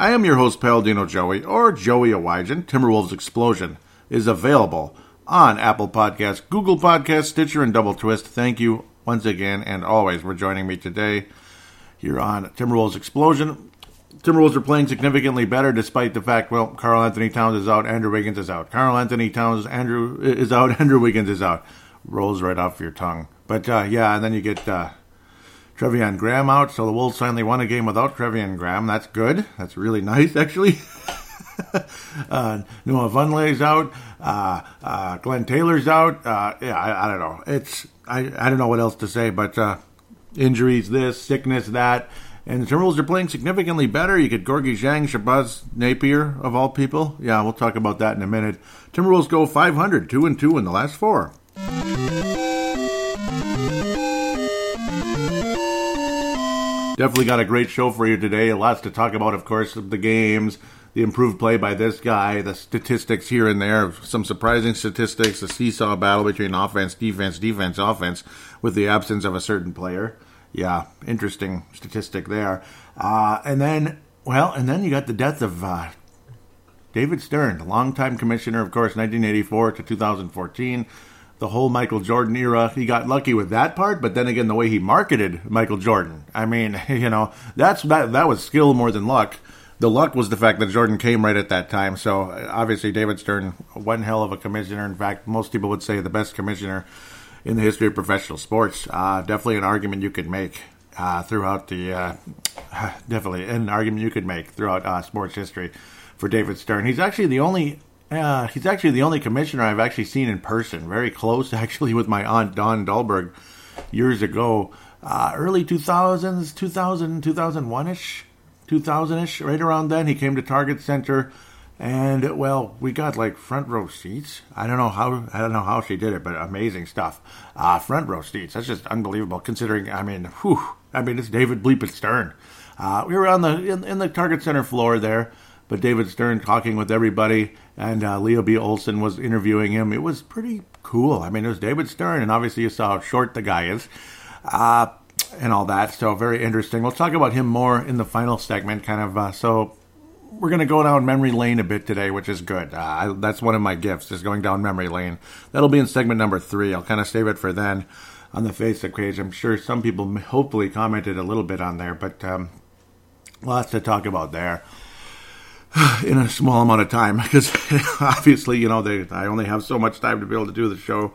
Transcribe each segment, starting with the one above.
I am your host, Paladino Joey, or Joey Awajan. Timberwolves Explosion is available on Apple Podcasts, Google Podcasts, Stitcher, and Double Twist. Thank you once again and always for joining me today here on Timberwolves Explosion. Timberwolves are playing significantly better despite the fact, well, Karl-Anthony Towns is out, Andrew Wiggins is out. Karl-Anthony Towns Andrew is out, Andrew Wiggins is out rolls right off your tongue. But uh, yeah, and then you get uh, Treveon Graham out, so the Wolves finally won a game without Treveon Graham. That's good. That's really nice, actually. uh, Noah Vonleh's out. Uh, uh, Glenn Taylor's out. Uh, yeah, I, I, don't know. It's I, I don't know what else to say, but uh, injuries, this sickness, that. And the Timberwolves are playing significantly better. You get Gorgui Dieng, Shabazz Napier, of all people. Yeah, we'll talk about that in a minute. Timberwolves go 500, 2 and 2 in the last four. Definitely got a great show for you today. Lots to talk about, of course, the games, the improved play by this guy, the statistics here and there, some surprising statistics, the seesaw battle between offense, defense, defense, offense, with the absence of a certain player. Yeah, interesting statistic there. Uh, and then, well, and then you got the death of uh, David Stern, longtime commissioner, of course, 1984 to 2014 the whole Michael Jordan era. He got lucky with that part, but then again, the way he marketed Michael Jordan. I mean, you know, that's that that was skill more than luck. The luck was the fact that Jordan came right at that time. So obviously, David Stern, one hell of a commissioner. In fact, most people would say the best commissioner in the history of professional sports. Uh, definitely an argument you could make uh, throughout the uh, definitely an argument you could make throughout uh, sports history for David Stern. He's actually the only uh, he's actually the only commissioner I've actually seen in person. Very close, actually, with my aunt Dawn Dahlberg years ago, uh, early 2000s, 2000, 2001 ish, 2000 ish, right around then. He came to Target Center, and well, we got like front row seats. I don't know how I don't know how she did it, but amazing stuff. Uh, front row seats. That's just unbelievable. Considering, I mean, whew, I mean, it's David Bleeping Stern. Uh, we were on the in, in the Target Center floor there but David Stern talking with everybody, and uh, Leo B. Olson was interviewing him. It was pretty cool. I mean, it was David Stern, and obviously you saw how short the guy is, uh, and all that. So very interesting. We'll talk about him more in the final segment, kind of. Uh, so we're going to go down memory lane a bit today, which is good. Uh, I, that's one of my gifts, is going down memory lane. That'll be in segment number three. I'll kind of save it for then on the Facebook page. I'm sure some people hopefully commented a little bit on there, but um, lots to talk about there. in a small amount of time because obviously you know they I only have so much time to be able to do the show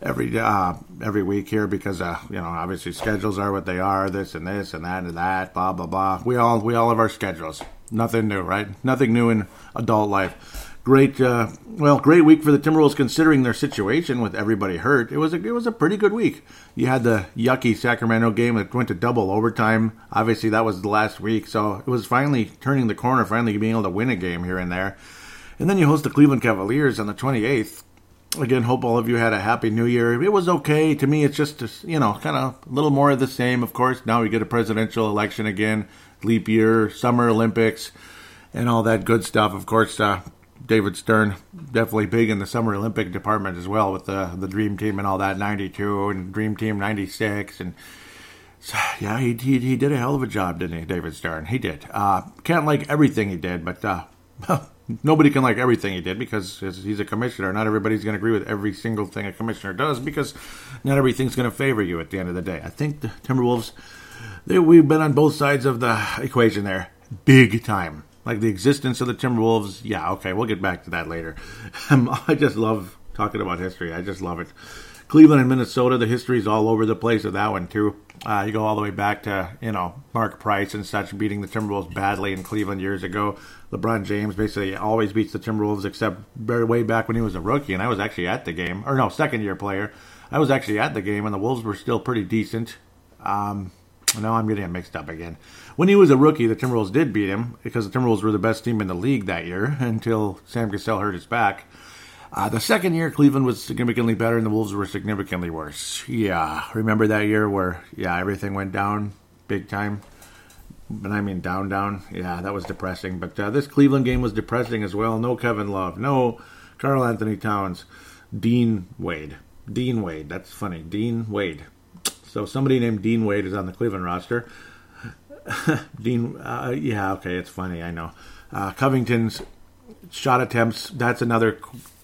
every uh, every week here because uh, you know obviously schedules are what they are this and this and that and that blah blah blah. We all we all have our schedules. Nothing new right? Nothing new in adult life great, uh, well, great week for the Timberwolves considering their situation with everybody hurt. It was a, it was a pretty good week. You had the yucky Sacramento game that went to double overtime. Obviously, that was the last week, so it was finally turning the corner, finally being able to win a game here and there. And then you host the Cleveland Cavaliers on the 28th. Again, hope all of you had a happy new year. It was okay. To me, it's just, you know, kind of a little more of the same, of course. Now we get a presidential election again, leap year, Summer Olympics, and all that good stuff. Of course, uh, David Stern definitely big in the Summer Olympic department as well with the the Dream Team and all that '92 and Dream Team '96 and so, yeah, he, he, he did a hell of a job, didn't he, David Stern? He did. Uh, can't like everything he did, but uh, nobody can like everything he did because he's a commissioner. Not everybody's going to agree with every single thing a commissioner does because not everything's going to favor you at the end of the day. I think the Timberwolves, they, we've been on both sides of the equation there, big time like the existence of the Timberwolves. Yeah, okay, we'll get back to that later. I just love talking about history. I just love it. Cleveland and Minnesota, the history is all over the place of that one too. Uh, you go all the way back to you know Mark Price and such beating the Timberwolves badly in Cleveland years ago. LeBron James basically always beats the Timberwolves except very way back when he was a rookie, and I was actually at the game, or no, second year player. I was actually at the game, and the Wolves were still pretty decent. Um, now I'm getting mixed up again. When he was a rookie, the Timberwolves did beat him because the Timberwolves were the best team in the league that year until Sam Cassell hurt his back. Uh, the second year, Cleveland was significantly better and the Wolves were significantly worse. Yeah, remember that year where, yeah, everything went down big time? But I mean, down, down. Yeah, that was depressing. But uh, this Cleveland game was depressing as well. No Kevin Love, no Karl-Anthony Towns, Dean Wade. Dean Wade, that's funny. Dean Wade. So somebody named Dean Wade is on the Cleveland roster. Dean, uh, yeah, okay, it's funny, I know. Uh, Covington's shot attempts. That's another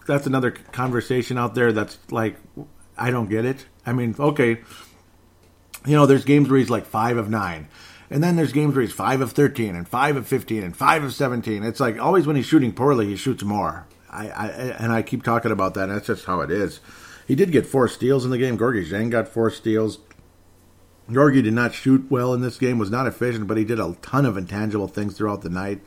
that's another conversation out there that's like I don't get it. I mean, okay, you know, there's games where he's like five of nine. And then there's games where he's 5 of 13 and 5 of 15 and 5 of 17. It's like always when he's shooting poorly, he shoots more. I, I And I keep talking about that. And that's just how it is. He did get four steals in the game. Gorgui Dieng got four steals. Gorgui did not shoot well in this game, was not efficient, but he did a ton of intangible things throughout the night.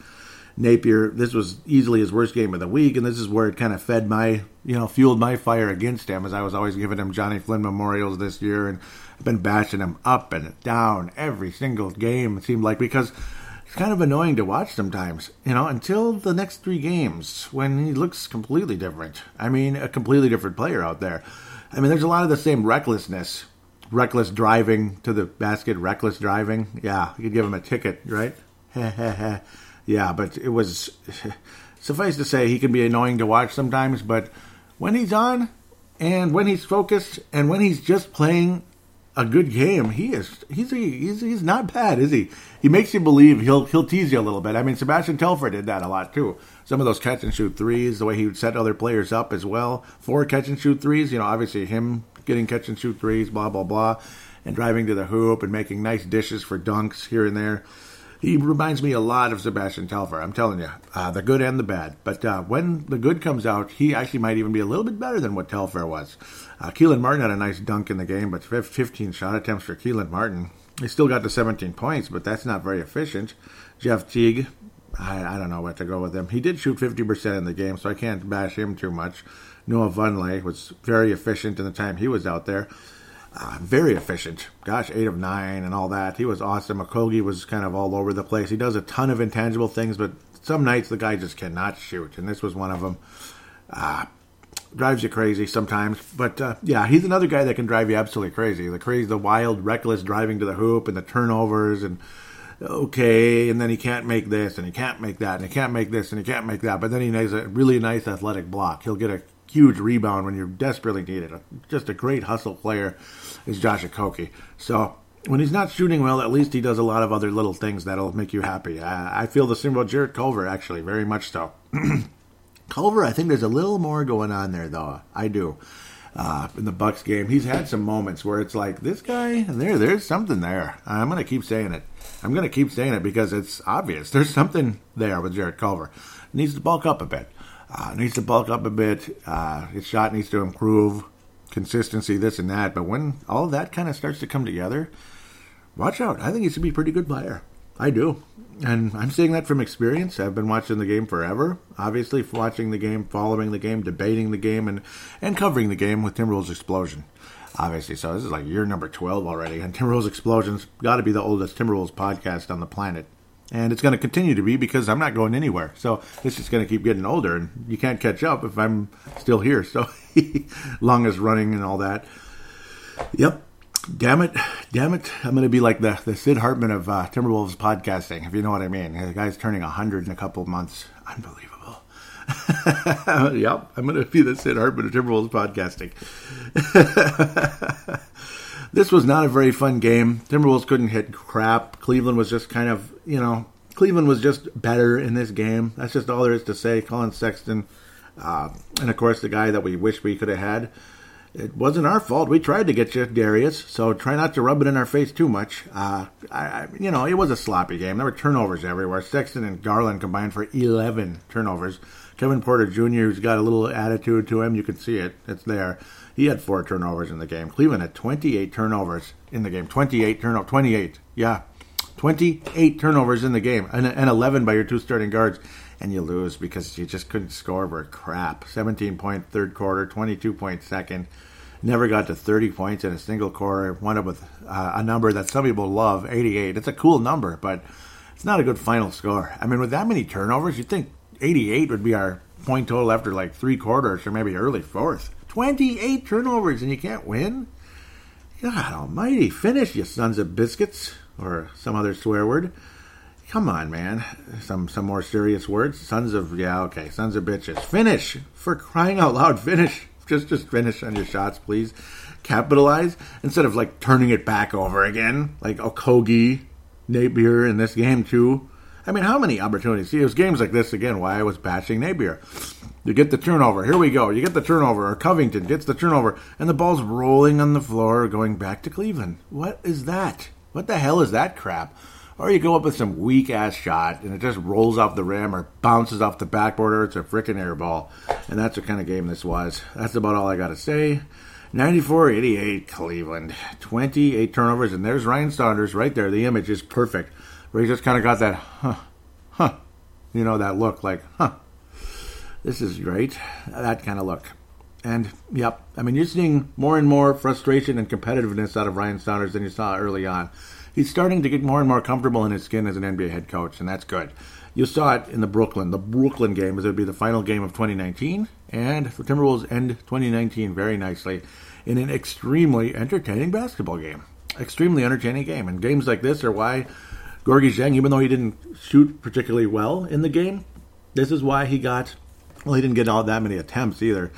Napier, this was easily his worst game of the week, and this is where it kind of fed my, you know, fueled my fire against him, as I was always giving him Johnny Flynn memorials this year, and I've been bashing him up and down every single game. It seemed like because it's kind of annoying to watch sometimes, you know, until the next three games when he looks completely different. I mean, a completely different player out there. I mean, there's a lot of the same recklessness, reckless driving to the basket, reckless driving. Yeah, you could give him a ticket, right? yeah, but it was suffice to say he can be annoying to watch sometimes, but when he's on and when he's focused and when he's just playing a good game, he is he's he's he's not bad, is he? He makes you believe he'll he'll tease you a little bit. I mean, Sebastian Telfair did that a lot too. Some of those catch and shoot threes, the way he would set other players up as well Four catch and shoot threes. You know, obviously him getting catch and shoot threes, blah blah blah, and driving to the hoop and making nice dishes for dunks here and there. He reminds me a lot of Sebastian Telfair. I'm telling you, uh, the good and the bad. But uh, when the good comes out, he actually might even be a little bit better than what Telfair was. Uh, Kelan Martin had a nice dunk in the game, but 15 shot attempts for Kelan Martin. He still got the 17 points, but that's not very efficient. Jeff Teague, I, I don't know what to go with him. He did shoot 50% in the game, so I can't bash him too much. Noah Vonleh was very efficient in the time he was out there. Uh, very efficient. Gosh, eight of nine and all that. He was awesome. Okogie was kind of all over the place. He does a ton of intangible things, but some nights the guy just cannot shoot, and this was one of them. Uh, drives you crazy sometimes, but uh, yeah, he's another guy that can drive you absolutely crazy. The crazy, the wild, reckless driving to the hoop and the turnovers and okay, and then he can't make this and he can't make that and he can't make this and he can't make that, but then he has a really nice athletic block. He'll get a huge rebound when you're desperately need it. Just a great hustle player is Josh Okogie. So when he's not shooting well, at least he does a lot of other little things that'll make you happy. I, I feel the same about Jarrett Culver, actually, very much so. Culver, I think there's a little more going on there, though. I do. Uh, in the Bucks game, he's had some moments where it's like this guy. There, there's something there. I'm gonna keep saying it. I'm gonna keep saying it because it's obvious. There's something there with Jarrett Culver. Needs to bulk up a bit. Uh, needs to bulk up a bit. Uh, his shot needs to improve, consistency, this and that. But when all that kind of starts to come together, watch out. I think he should be a pretty good player. I do. And I'm saying that from experience. I've been watching the game forever. Obviously, watching the game, following the game, debating the game, and, and covering the game with Timberwolves Explosion. Obviously, so this is like year number 12 already. And Timberwolves Explosion's got to be the oldest Timberwolves podcast on the planet and it's going to continue to be because I'm not going anywhere. So it's just going to keep getting older, and you can't catch up if I'm still here. So long as running and all that. Yep. Damn it, damn it! I'm going to be like the, the Sid Hartman of uh, Timberwolves podcasting, if you know what I mean. The guy's turning hundred in a couple of months. Unbelievable. yep, I'm going to be the Sid Hartman of Timberwolves podcasting. this was not a very fun game. Timberwolves couldn't hit crap. Cleveland was just kind of, you know, Cleveland was just better in this game. That's just all there is to say. Collin Sexton, uh, and of course the guy that we wish we could have had. It wasn't our fault. We tried to get you, Darius. So try not to rub it in our face too much. Uh, I, you know, it was a sloppy game. There were turnovers everywhere. Sexton and Garland combined for 11 turnovers. Kevin Porter Jr., who's got a little attitude to him, you can see it. It's there. He had four turnovers in the game. Cleveland had 28 turnovers in the game. 28 turnover. 28. Yeah. 28 turnovers in the game. And, and 11 by your two starting guards. And you lose because you just couldn't score for crap. 17 point third quarter, 22 point second. never got to 30 points in a single quarter. Wound up with uh, a number that some people love, 88. It's a cool number, but it's not a good final score. I mean, with that many turnovers, you'd think 88 would be our point total after like three quarters or maybe early fourth. 28 turnovers and you can't win? God almighty, finish, you sons of biscuits, or some other swear word. Come on, man. Some some more serious words. Sons of yeah, okay, sons of bitches. Finish for crying out loud. Finish. Just just finish on your shots, please. Capitalize instead of like turning it back over again, like Okogie, Napier in this game too. I mean, how many opportunities? See, it was games like this again. Why I was bashing Napier. You get the turnover. Here we go. You get the turnover. Or Covington gets the turnover, and the ball's rolling on the floor, going back to Cleveland. What is that? What the hell is that crap? Or you go up with some weak ass shot, and it just rolls off the rim or bounces off the backboard, or it's a freaking air ball. And that's the kind of game this was. That's about all I got to say. 94 88 Cleveland. 28 turnovers, and there's Ryan Saunders right there. The image is perfect. Where he just kind of got that, huh, huh, you know, that look like, huh, this is great. That kind of look. And, yep, I mean, you're seeing more and more frustration and competitiveness out of Ryan Saunders than you saw early on. He's starting to get more and more comfortable in his skin as an NBA head coach, and that's good. You saw it in the Brooklyn, the Brooklyn game, as it would be the final game of 2019, and the Timberwolves end 2019 very nicely in an extremely entertaining basketball game. Extremely entertaining game. And games like this are why Gorgui Dieng, even though he didn't shoot particularly well in the game, this is why he got well, he didn't get all that many attempts either.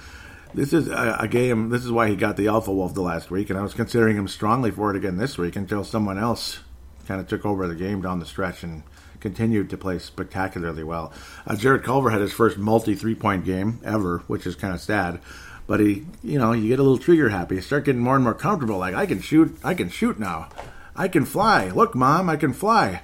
This is a, a, game. This is why he got the Alpha Wolf the last week, and I was considering him strongly for it again this week until someone else kind of took over the game down the stretch and continued to play spectacularly well. Uh, Jarrett Culver had his first multi three point game ever, which is kind of sad. But he, you know, you get a little trigger happy. You start getting more and more comfortable. Like I can shoot, I can shoot now. I can fly. Look, mom, I can fly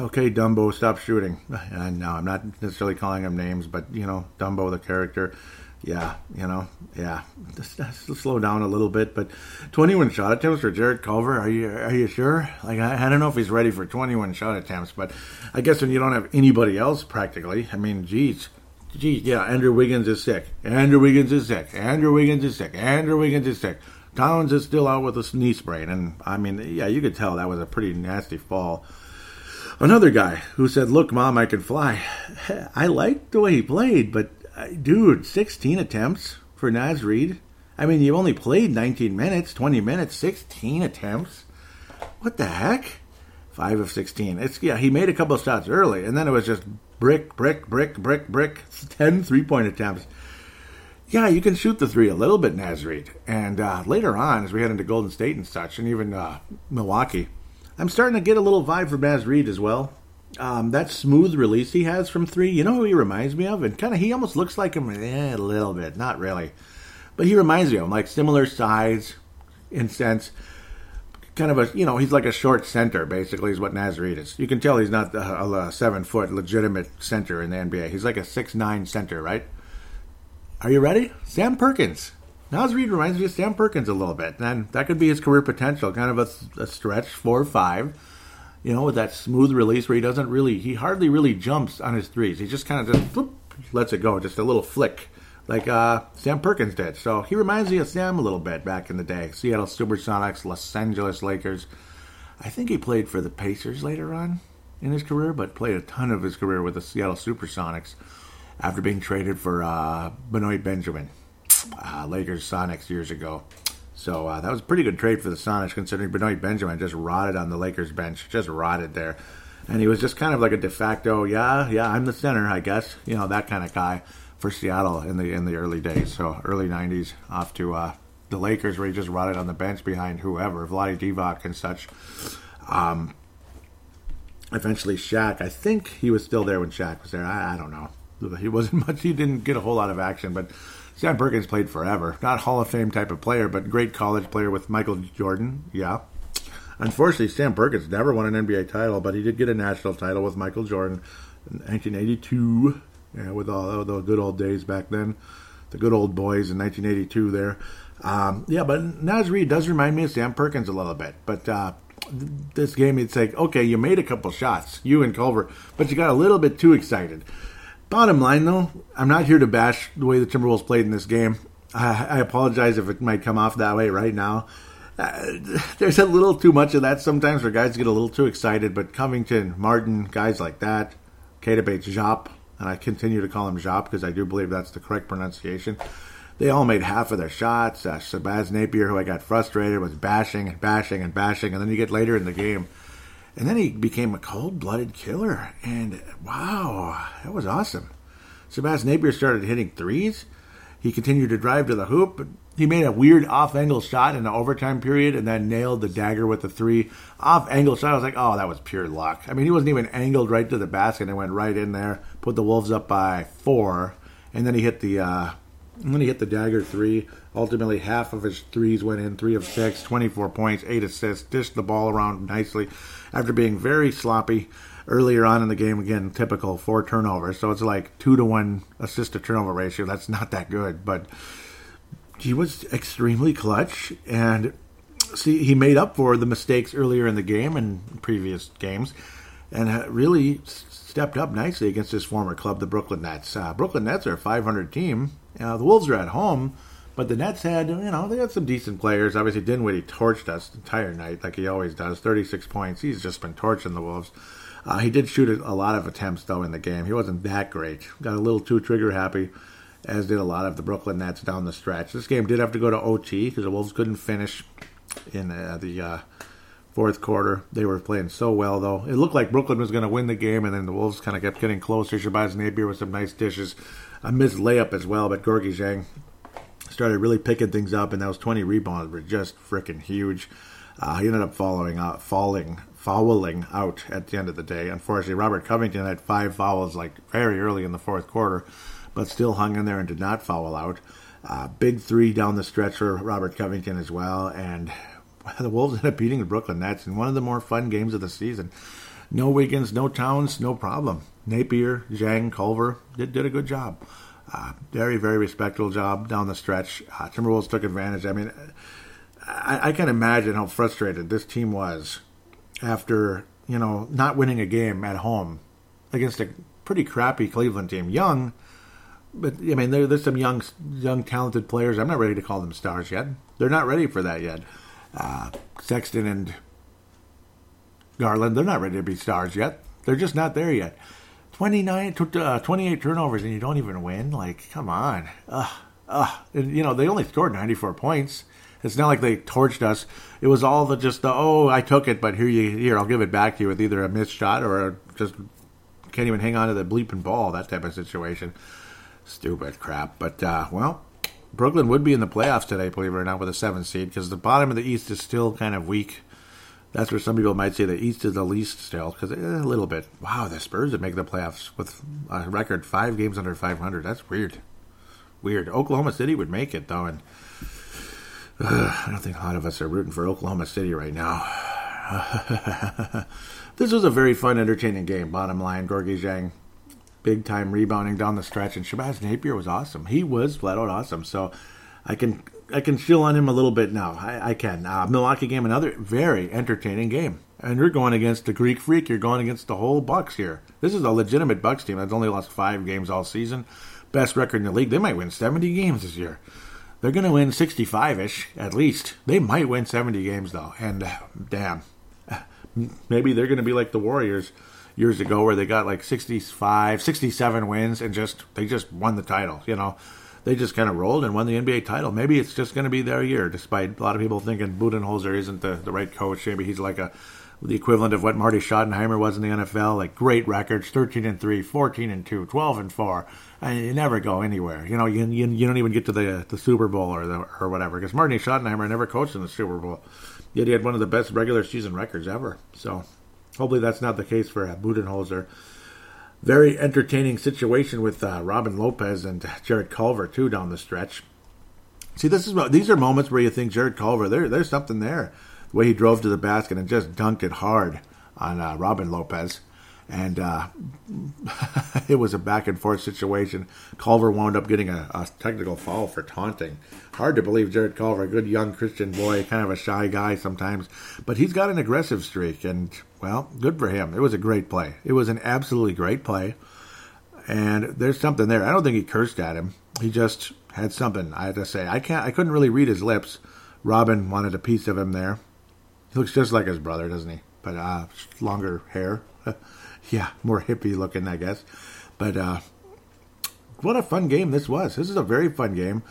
okay, Dumbo, stop shooting. And no, I'm not necessarily calling him names, but you know, Dumbo, the character. Yeah, you know, yeah. Just, just slow down a little bit. But 21 shot attempts for Jarrett Culver. Are you are you sure? Like I, I don't know if he's ready for 21 shot attempts, but I guess when you don't have anybody else practically, I mean, geez. Geez, yeah, Andrew Wiggins is sick. Andrew Wiggins is sick. Andrew Wiggins is sick. Andrew Wiggins is sick. Collins is still out with a knee sprain, and I mean, yeah, you could tell that was a pretty nasty fall Another guy who said, "Look, mom, I can fly." I liked the way he played, but uh, dude, 16 attempts for Naz Reid. I mean, you only played 19 minutes, 20 minutes, 16 attempts. What the heck? Five of 16. It's yeah. He made a couple of shots early, and then it was just brick, brick, brick, brick, brick. 10 three-point attempts. Yeah, you can shoot the three a little bit, Naz Reid. And uh, later on, as we head into Golden State and such, and even uh, Milwaukee, I'm starting to get a little vibe from Naz Reid as well. Um, that smooth release he has from three, you know who he reminds me of? And kind of, he almost looks like him eh, a little bit, not really. But he reminds me of him, like similar size in sense. Kind of a, you know, he's like a short center, basically, is what Naz Reid is. You can tell he's not a, a seven foot legitimate center in the NBA. He's like a six nine center, right? Are you ready? Sam Perkins. Naz Reid reminds me of Sam Perkins a little bit, and that could be his career potential. Kind of a, a stretch, four or five, you know, with that smooth release where he doesn't really, he hardly really jumps on his threes. He just kind of just whoop, lets it go, just a little flick, like uh, Sam Perkins did. So he reminds me of Sam a little bit back in the day. Seattle Supersonics, Los Angeles Lakers. I think he played for the Pacers later on in his career, but played a ton of his career with the Seattle Supersonics after being traded for uh, Benoit Benjamin uh, Lakers Sonics years ago. So uh, that was a pretty good trade for the Sonics, considering Benoit Benjamin just rotted on the Lakers bench, just rotted there, and he was just kind of like a de facto, yeah, yeah, I'm the center, I guess, you know, that kind of guy for Seattle in the in the early days, so early '90s, off to uh, the Lakers, where he just rotted on the bench behind whoever, Vlade Divac and such. Um, eventually, Shaq, I think he was still there when Shaq was there. I, I don't know. He wasn't much. He didn't get a whole lot of action, but Sam Perkins played forever. Not Hall of Fame type of player, but great college player with Michael Jordan. Yeah. Unfortunately, Sam Perkins never won an NBA title, but he did get a national title with Michael Jordan in 1982. Yeah, with all the good old days back then, the good old boys in 1982 there. Um, yeah, but Naz Reid does remind me of Sam Perkins a little bit. But uh, this game, it's like, okay, you made a couple shots, you and Culver, but you got a little bit too excited. Bottom line, though, I'm not here to bash the way the Timberwolves played in this game. I, I apologize if it might come off that way right now. Uh, there's a little too much of that sometimes where guys get a little too excited, but Covington, Martin, guys like that, Keita Bates, Jop, and I continue to call him Jop because I do believe that's the correct pronunciation. They all made half of their shots. Uh, Shabazz Napier, who I got frustrated, was bashing and bashing and bashing, and then you get later in the game, and then he became a cold-blooded killer, and wow, that was awesome. Shabazz Napier started hitting threes. He continued to drive to the hoop, but he made a weird off angle shot in the overtime period and then nailed the dagger with the three off angle shot. I was like, oh, that was pure luck. I mean, he wasn't even angled right to the basket and went right in there, put the Wolves up by four, and then he hit the. Uh, and then he hit the dagger three. Ultimately, half of his threes went in, three of six, 24 points, eight assists, dished the ball around nicely after being very sloppy earlier on in the game. Again, typical four turnovers. So it's like two to one assist to turnover ratio. That's not that good, but he was extremely clutch and see he made up for the mistakes earlier in the game and previous games and really stepped up nicely against his former club the brooklyn nets. Uh, brooklyn nets are a 500 team. Uh, the wolves are at home but the nets had you know they had some decent players. Obviously dinwiddie torched us the entire night like he always does. 36 points. He's just been torching the wolves. Uh, he did shoot a lot of attempts though in the game. He wasn't that great. Got a little too trigger happy as did a lot of the Brooklyn Nets down the stretch. This game did have to go to OT because the Wolves couldn't finish in uh, the uh, fourth quarter. They were playing so well, though. It looked like Brooklyn was going to win the game, and then the Wolves kind of kept getting closer. Shabazz Napier with some nice dishes. A missed layup as well, but Gorgui Dieng started really picking things up, and those 20 rebounds were just freaking huge. Uh, he ended up following out, falling, fouling out at the end of the day. Unfortunately, Robert Covington had five fouls like very early in the fourth quarter but still hung in there and did not foul out. Uh, big three down the stretch for Robert Covington as well. And the Wolves ended up beating the Brooklyn Nets in one of the more fun games of the season. No Wiggins, no Towns, no problem. Napier, Dieng, Culver did, did a good job. Uh, very, very respectable job down the stretch. Uh, Timberwolves took advantage. I mean, I, I can imagine how frustrated this team was after, you know, not winning a game at home against a pretty crappy Cleveland team. Young, but I mean, there, there's some young, young, talented players. I'm not ready to call them stars yet. They're not ready for that yet. Uh, Sexton and Garland, they're not ready to be stars yet. They're just not there yet. 29, uh, 28 turnovers, and you don't even win. Like, come on. Ugh, ugh. And, you know, they only scored 94 points. It's not like they torched us. It was all the just the oh, I took it, but here you here I'll give it back to you with either a missed shot or a, just can't even hang on to the bleeping ball. That type of situation. Stupid crap. But, uh, well, Brooklyn would be in the playoffs today, believe it or not, with a seven seed, because the bottom of the East is still kind of weak. That's where some people might say the East is the least still, because eh, a little bit. Wow, the Spurs would make the playoffs with a record five games under 500. That's weird. Weird. Oklahoma City would make it, though, and uh, I don't think a lot of us are rooting for Oklahoma City right now. this was a very fun, entertaining game. Bottom line, Gorgui Dieng big time rebounding down the stretch, and Shabazz Napier was awesome. He was flat out awesome. So I can I can chill on him a little bit now. I, I can. Uh, Milwaukee game, another very entertaining game. And you're going against the Greek Freak. You're going against the whole Bucks here. This is a legitimate Bucks team that's only lost five games all season. Best record in the league. They might win 70 games this year. They're going to win 65 ish at least. They might win 70 games though. And uh, damn, maybe they're going to be like the Warriors years ago where they got like 65, 67 wins and just they just won the title. You know, they just kind of rolled and won the NBA title. Maybe it's just going to be their year, despite a lot of people thinking Budenholzer isn't the, the right coach. Maybe he's like a the equivalent of what Marty Schottenheimer was in the NFL, like great records, 13 and 3, 14 and 2, 12 and 4. And you never go anywhere. You know, you, you, you don't even get to the the Super Bowl or the, or whatever because Marty Schottenheimer never coached in the Super Bowl. Yet he had one of the best regular season records ever. So Hopefully, that's not the case for uh, Budenholzer. Very entertaining situation with uh, Robin Lopez and Jarrett Culver too down the stretch. See, this is these are moments where you think Jarrett Culver, there, there's something there. The way he drove to the basket and just dunked it hard on uh, Robin Lopez and uh, it was a back and forth situation. Culver wound up getting a, a, technical foul for taunting. Hard to believe Jarrett Culver, a good young Christian boy, kind of a shy guy sometimes, but he's got an aggressive streak, and well, good for him. It was a great play. It was an absolutely great play, and there's something there. I don't think he cursed at him. he just had something. I had to say, I can't, I couldn't really read his lips. Robin wanted a piece of him there. He looks just like his brother, doesn't he? But uh, longer hair. Yeah, more hippie looking, I guess. But uh, what a fun game this was. This is a very fun game.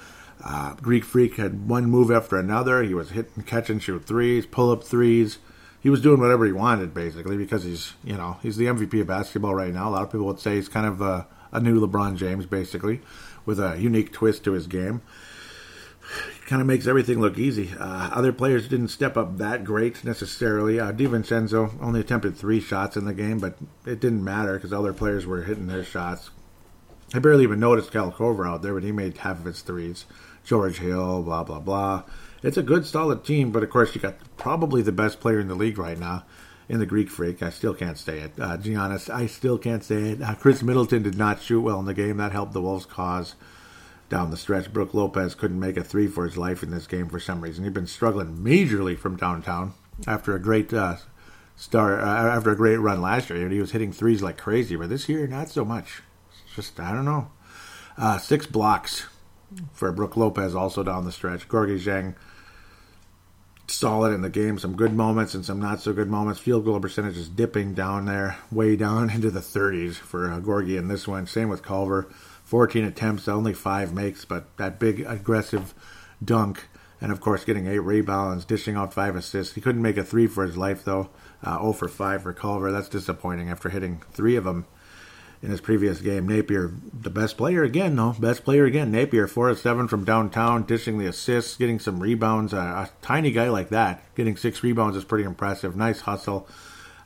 Uh, Greek Freak had one move after another. He was hitting, catching, shoot threes, pull up threes. He was doing whatever he wanted, basically, because he's, you know, he's the MVP of basketball right now. A lot of people would say he's kind of a, a new LeBron James, basically, with a unique twist to his game. Kind of makes everything look easy. Uh, other players didn't step up that great necessarily. Uh, DiVincenzo only attempted three shots in the game, but it didn't matter because other players were hitting their shots. I barely even noticed Kyle Korver out there, but he made half of his threes. George Hill, blah, blah, blah. It's a good, solid team, but of course, you got probably the best player in the league right now in the Greek Freak. I still can't say it. Uh, Giannis, I still can't say it. Uh, Khris Middleton did not shoot well in the game. That helped the Wolves' cause down the stretch. Brook Lopez couldn't make a three for his life in this game for some reason. He'd been struggling majorly from downtown after a great uh, start, uh, after a great run last year. He was hitting threes like crazy, but this year, not so much. It's just, I don't know. Uh, six blocks for Brook Lopez also down the stretch. Gorgui Dieng solid in the game. Some good moments and some not so good moments. Field goal percentage is dipping down there, way down into the 30s for uh, Gorgui in this one. Same with Culver. 14 attempts, only five makes, but that big aggressive dunk. And of course, getting eight rebounds, dishing out five assists. He couldn't make a three for his life, though. Uh, 0 for 5 for Culver. That's disappointing after hitting three of them in his previous game. Napier, the best player again, though. Best player again. Napier, 4 of 7 from downtown, dishing the assists, getting some rebounds. A tiny guy like that, getting six rebounds is pretty impressive. Nice hustle.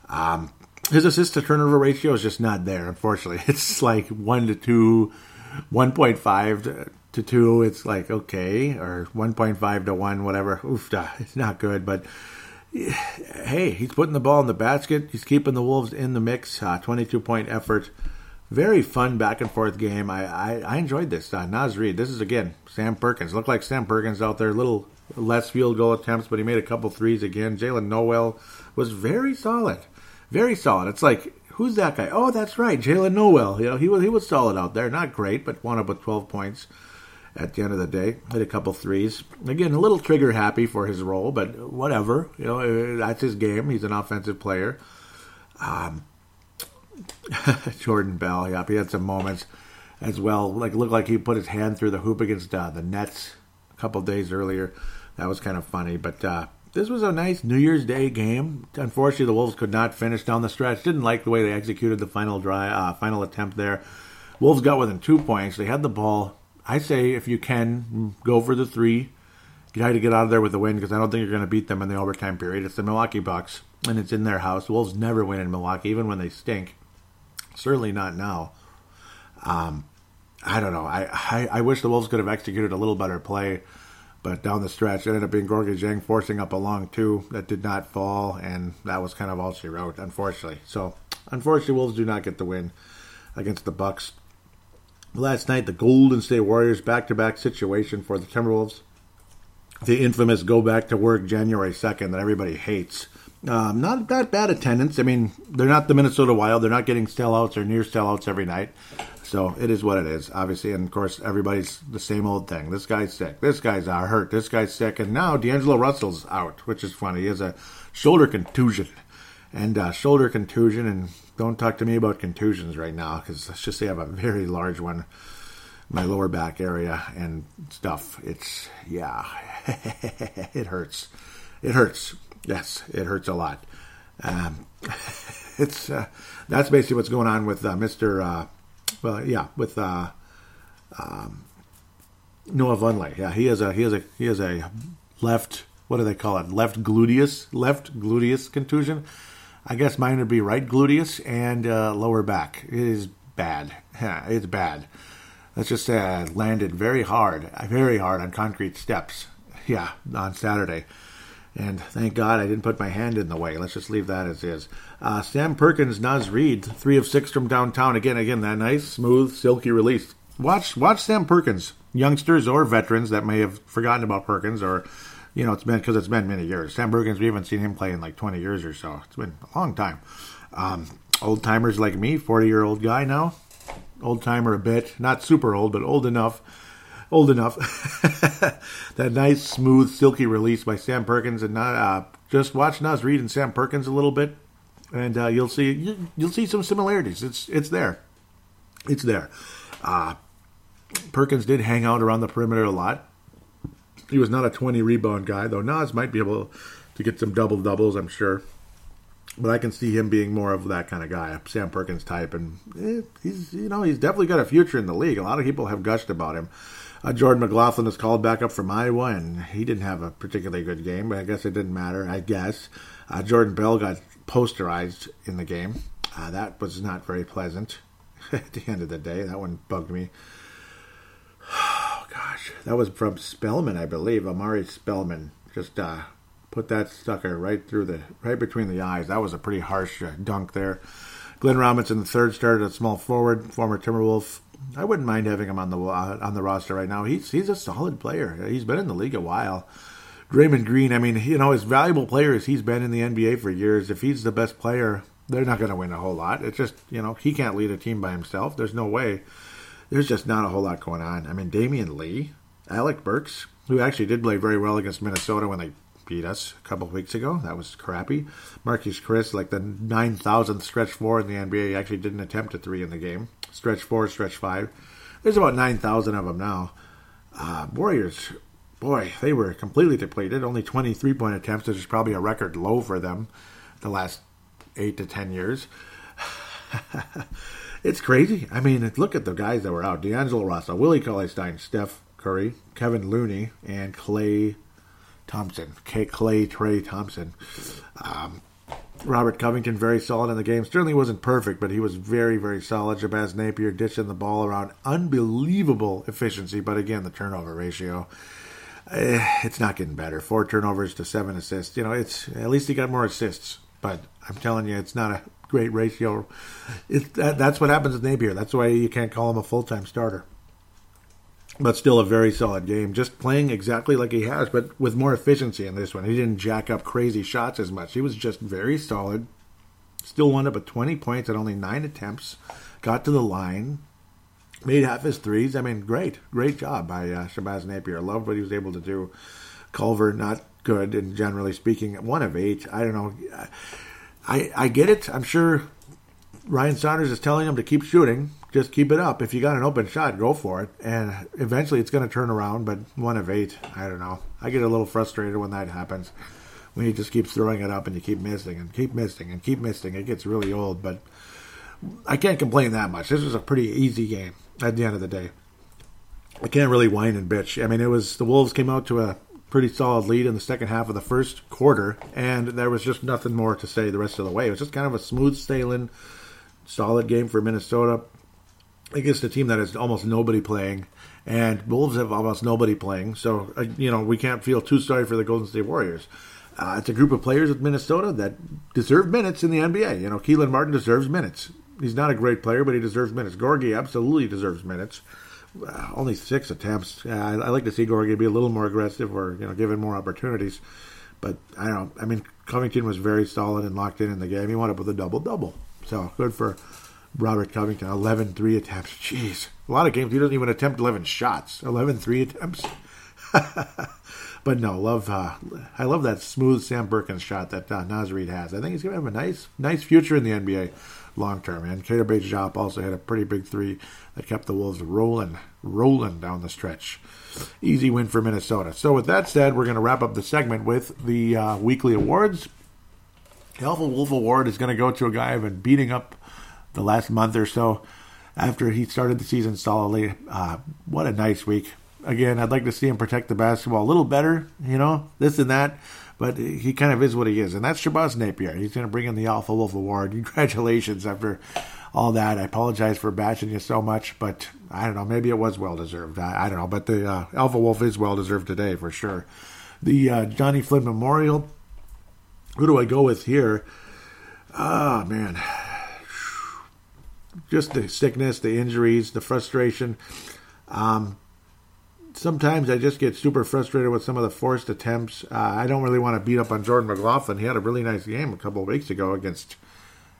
Um, his assist to turnover ratio is just not there, unfortunately. It's like 1 to 2, 1.5 to 2. It's like, okay, or 1.5 to 1, whatever. Oof, it's not good, but hey, he's putting the ball in the basket. He's keeping the Wolves in the mix. Uh, 22 point effort very fun back and forth game. I, I, I enjoyed this. Uh, Naz Reid. This is again Sam Perkins. Looked like Sam Perkins out there. Little less field goal attempts, but he made a couple threes again. Jaylen Nowell was very solid, very solid. It's like who's that guy? Oh, that's right, Jaylen Nowell. You know he was he was solid out there. Not great, but wound up with 12 points at the end of the day. Hit a couple threes. Again, a little trigger happy for his role, but whatever. You know that's his game. He's an offensive player. Um, Jordan Bell. Yep, he had some moments as well. Like looked like he put his hand through the hoop against uh, the Nets a couple days earlier. That was kind of funny. But uh, this was a nice New Year's Day game. Unfortunately, the Wolves could not finish down the stretch. Didn't like the way they executed the final dry uh, final attempt there. Wolves got within two points. They had the ball. I say if you can go for the three, you try to get out of there with the win because I don't think you're going to beat them in the overtime period. It's the Milwaukee Bucks and it's in their house. The Wolves never win in Milwaukee, even when they stink. Certainly not now. Um, I don't know. I, I, I wish the Wolves could have executed a little better play, but down the stretch, it ended up being Gorgui Dieng forcing up a long two that did not fall, and that was kind of all she wrote, unfortunately. So, unfortunately, Wolves do not get the win against the Bucks. Last night, the Golden State Warriors back-to-back situation for the Timberwolves. The infamous go back to work January 2nd that everybody hates. Um, not that bad attendance. I mean, they're not the Minnesota Wild. They're not getting sellouts or near sellouts every night. So it is what it is, obviously. And of course, everybody's the same old thing. This guy's sick. This guy's hurt. This guy's sick. And now D'Angelo Russell's out, which is funny. He has a shoulder contusion. And uh, shoulder contusion. And don't talk to me about contusions right now because let's just say I have a very large one my lower back area and stuff. It's, yeah, it hurts. It hurts. Yes, it hurts a lot. Um, it's uh, that's basically what's going on with uh, Mister. Uh, well, yeah, with uh, um, Noah Vonleh. Yeah, he has a he has a he has a left. What do they call it? Left gluteus, left gluteus contusion. I guess mine would be right gluteus and uh, lower back. It is bad. Yeah, it's bad. Let's just say I landed very hard, very hard on concrete steps. Yeah, on Saturday. And thank God I didn't put my hand in the way. Let's just leave that as is. Uh, Sam Perkins, Naz Reid, three of six from downtown. Again, again, that nice, smooth, silky release. Watch, watch Sam Perkins. Youngsters or veterans that may have forgotten about Perkins, or you know, it's been because it's been many years. Sam Perkins, we haven't seen him play in like 20 years or so. It's been a long time. Um, old timers like me, 40 year old guy now, old timer a bit, not super old, but old enough old enough. that nice, smooth, silky release by Sam Perkins, and uh, just watch Naz Reid and Sam Perkins a little bit, and uh, you'll see you, will see some similarities. It's it's there, it's there. Uh, Perkins did hang out around the perimeter a lot. He was not a 20 rebound guy, though Naz might be able to get some double doubles, I'm sure. But I can see him being more of that kind of guy, Sam Perkins type, and eh, he's you know he's definitely got a future in the league. A lot of people have gushed about him. Uh, Jordan McLaughlin is called back up from Iowa, and he didn't have a particularly good game, but I guess it didn't matter. I guess uh, Jordan Bell got posterized in the game. Uh, that was not very pleasant. At the end of the day, that one bugged me. Oh gosh, that was from Spellman, I believe. Omari Spellman just uh, put that sucker right through the right between the eyes. That was a pretty harsh uh, dunk there. Glenn Robinson, the third, started at small forward, former Timberwolf. I wouldn't mind having him on the uh, on the roster right now. He's he's a solid player. He's been in the league a while. Draymond Green, I mean, you know, as valuable player as he's been in the NBA for years, if he's the best player, they're not going to win a whole lot. It's just, you know, he can't lead a team by himself. There's no way. There's just not a whole lot going on. I mean, Damion Lee, Alec Burks, who actually did play very well against Minnesota when they beat us a couple weeks ago. That was crappy. Marquese Chriss, like the 9,000th stretch four in the NBA, actually didn't attempt a three in the game. Stretch four, stretch five. There's about 9,000 of them now. Uh, Warriors, boy, they were completely depleted. Only 23 point attempts, which is probably a record low for them the last eight to 10 years. it's crazy. I mean, look at the guys that were out D'Angelo Russell, Willie Cauley Stein, Steph Curry, Kevin Looney, and Klay Thompson, K- Klay Trey Thompson. Um, Robert Covington, very solid in the game. Certainly wasn't perfect, but he was very, very solid. Shabazz Napier dishing the ball around. Unbelievable efficiency, but again, the turnover ratio. Eh, it's not getting better. Four turnovers to seven assists. You know, it's at least he got more assists. But I'm telling you, it's not a great ratio. It, that, that's what happens with Napier. That's why you can't call him a full time starter but still a very solid game. Just playing exactly like he has, but with more efficiency in this one. He didn't jack up crazy shots as much. He was just very solid. Still wound up at 20 points at only nine attempts. Got to the line, made half his threes. I mean, great, great job by uh, Shabazz Napier. Loved what he was able to do. Culver, not good, and generally speaking, one of eight. I don't know. I I get it. I'm sure Ryan Saunders is telling him to keep shooting just keep it up. If you got an open shot, go for it. And eventually it's going to turn around, but one of eight, I don't know. I get a little frustrated when that happens. When you just keep throwing it up and you keep missing and keep missing and keep missing, it gets really old. But I can't complain that much. This was a pretty easy game at the end of the day. I can't really whine and bitch. I mean, it was the Wolves came out to a pretty solid lead in the second half of the first quarter, and there was just nothing more to say the rest of the way. It was just kind of a smooth sailing, solid game for Minnesota against a team that has almost nobody playing, and Wolves have almost nobody playing. So uh, you know we can't feel too sorry for the Golden State Warriors. Uh, it's a group of players with Minnesota that deserve minutes in the NBA. You know, Kelan Martin deserves minutes. He's not a great player, but he deserves minutes. Gorgui absolutely deserves minutes. Uh, only six attempts. Uh, I, I, like to see Gorgui be a little more aggressive or you know given more opportunities. But I don't. I mean, Covington was very solid and locked in in the game. He wound up with a double double. So good for Robert Covington, 11 three attempts. Jeez. A lot of games, he doesn't even attempt 11 shots. 11 three attempts. but no, love. Uh, I love that smooth Sam Perkins shot that uh, has. I think he's going to have a nice, nice future in the NBA long term. And Keita Bates-Diop also had a pretty big three that kept the Wolves rolling, rolling down the stretch. Easy win for Minnesota. So with that said, we're going to wrap up the segment with the uh, weekly awards. The Alpha Wolf Award is going to go to a guy I've been beating up the last month or so after he started the season solidly. Uh, what a nice week. Again, I'd like to see him protect the basketball a little better, you know, this and that, but he kind of is what he is. And that's Shabazz Napier. He's going to bring in the Alpha Wolf Award. Congratulations after all that. I apologize for bashing you so much, but I don't know. Maybe it was well deserved. I, I, don't know. But the uh, Alpha Wolf is well deserved today for sure. The uh, Johnny Flynn Memorial. Who do I go with here? Ah, oh, man just the sickness, the injuries, the frustration. Um, sometimes I just get super frustrated with some of the forced attempts. Uh, I don't really want to beat up on Jordan McLaughlin. He had a really nice game a couple of weeks ago against,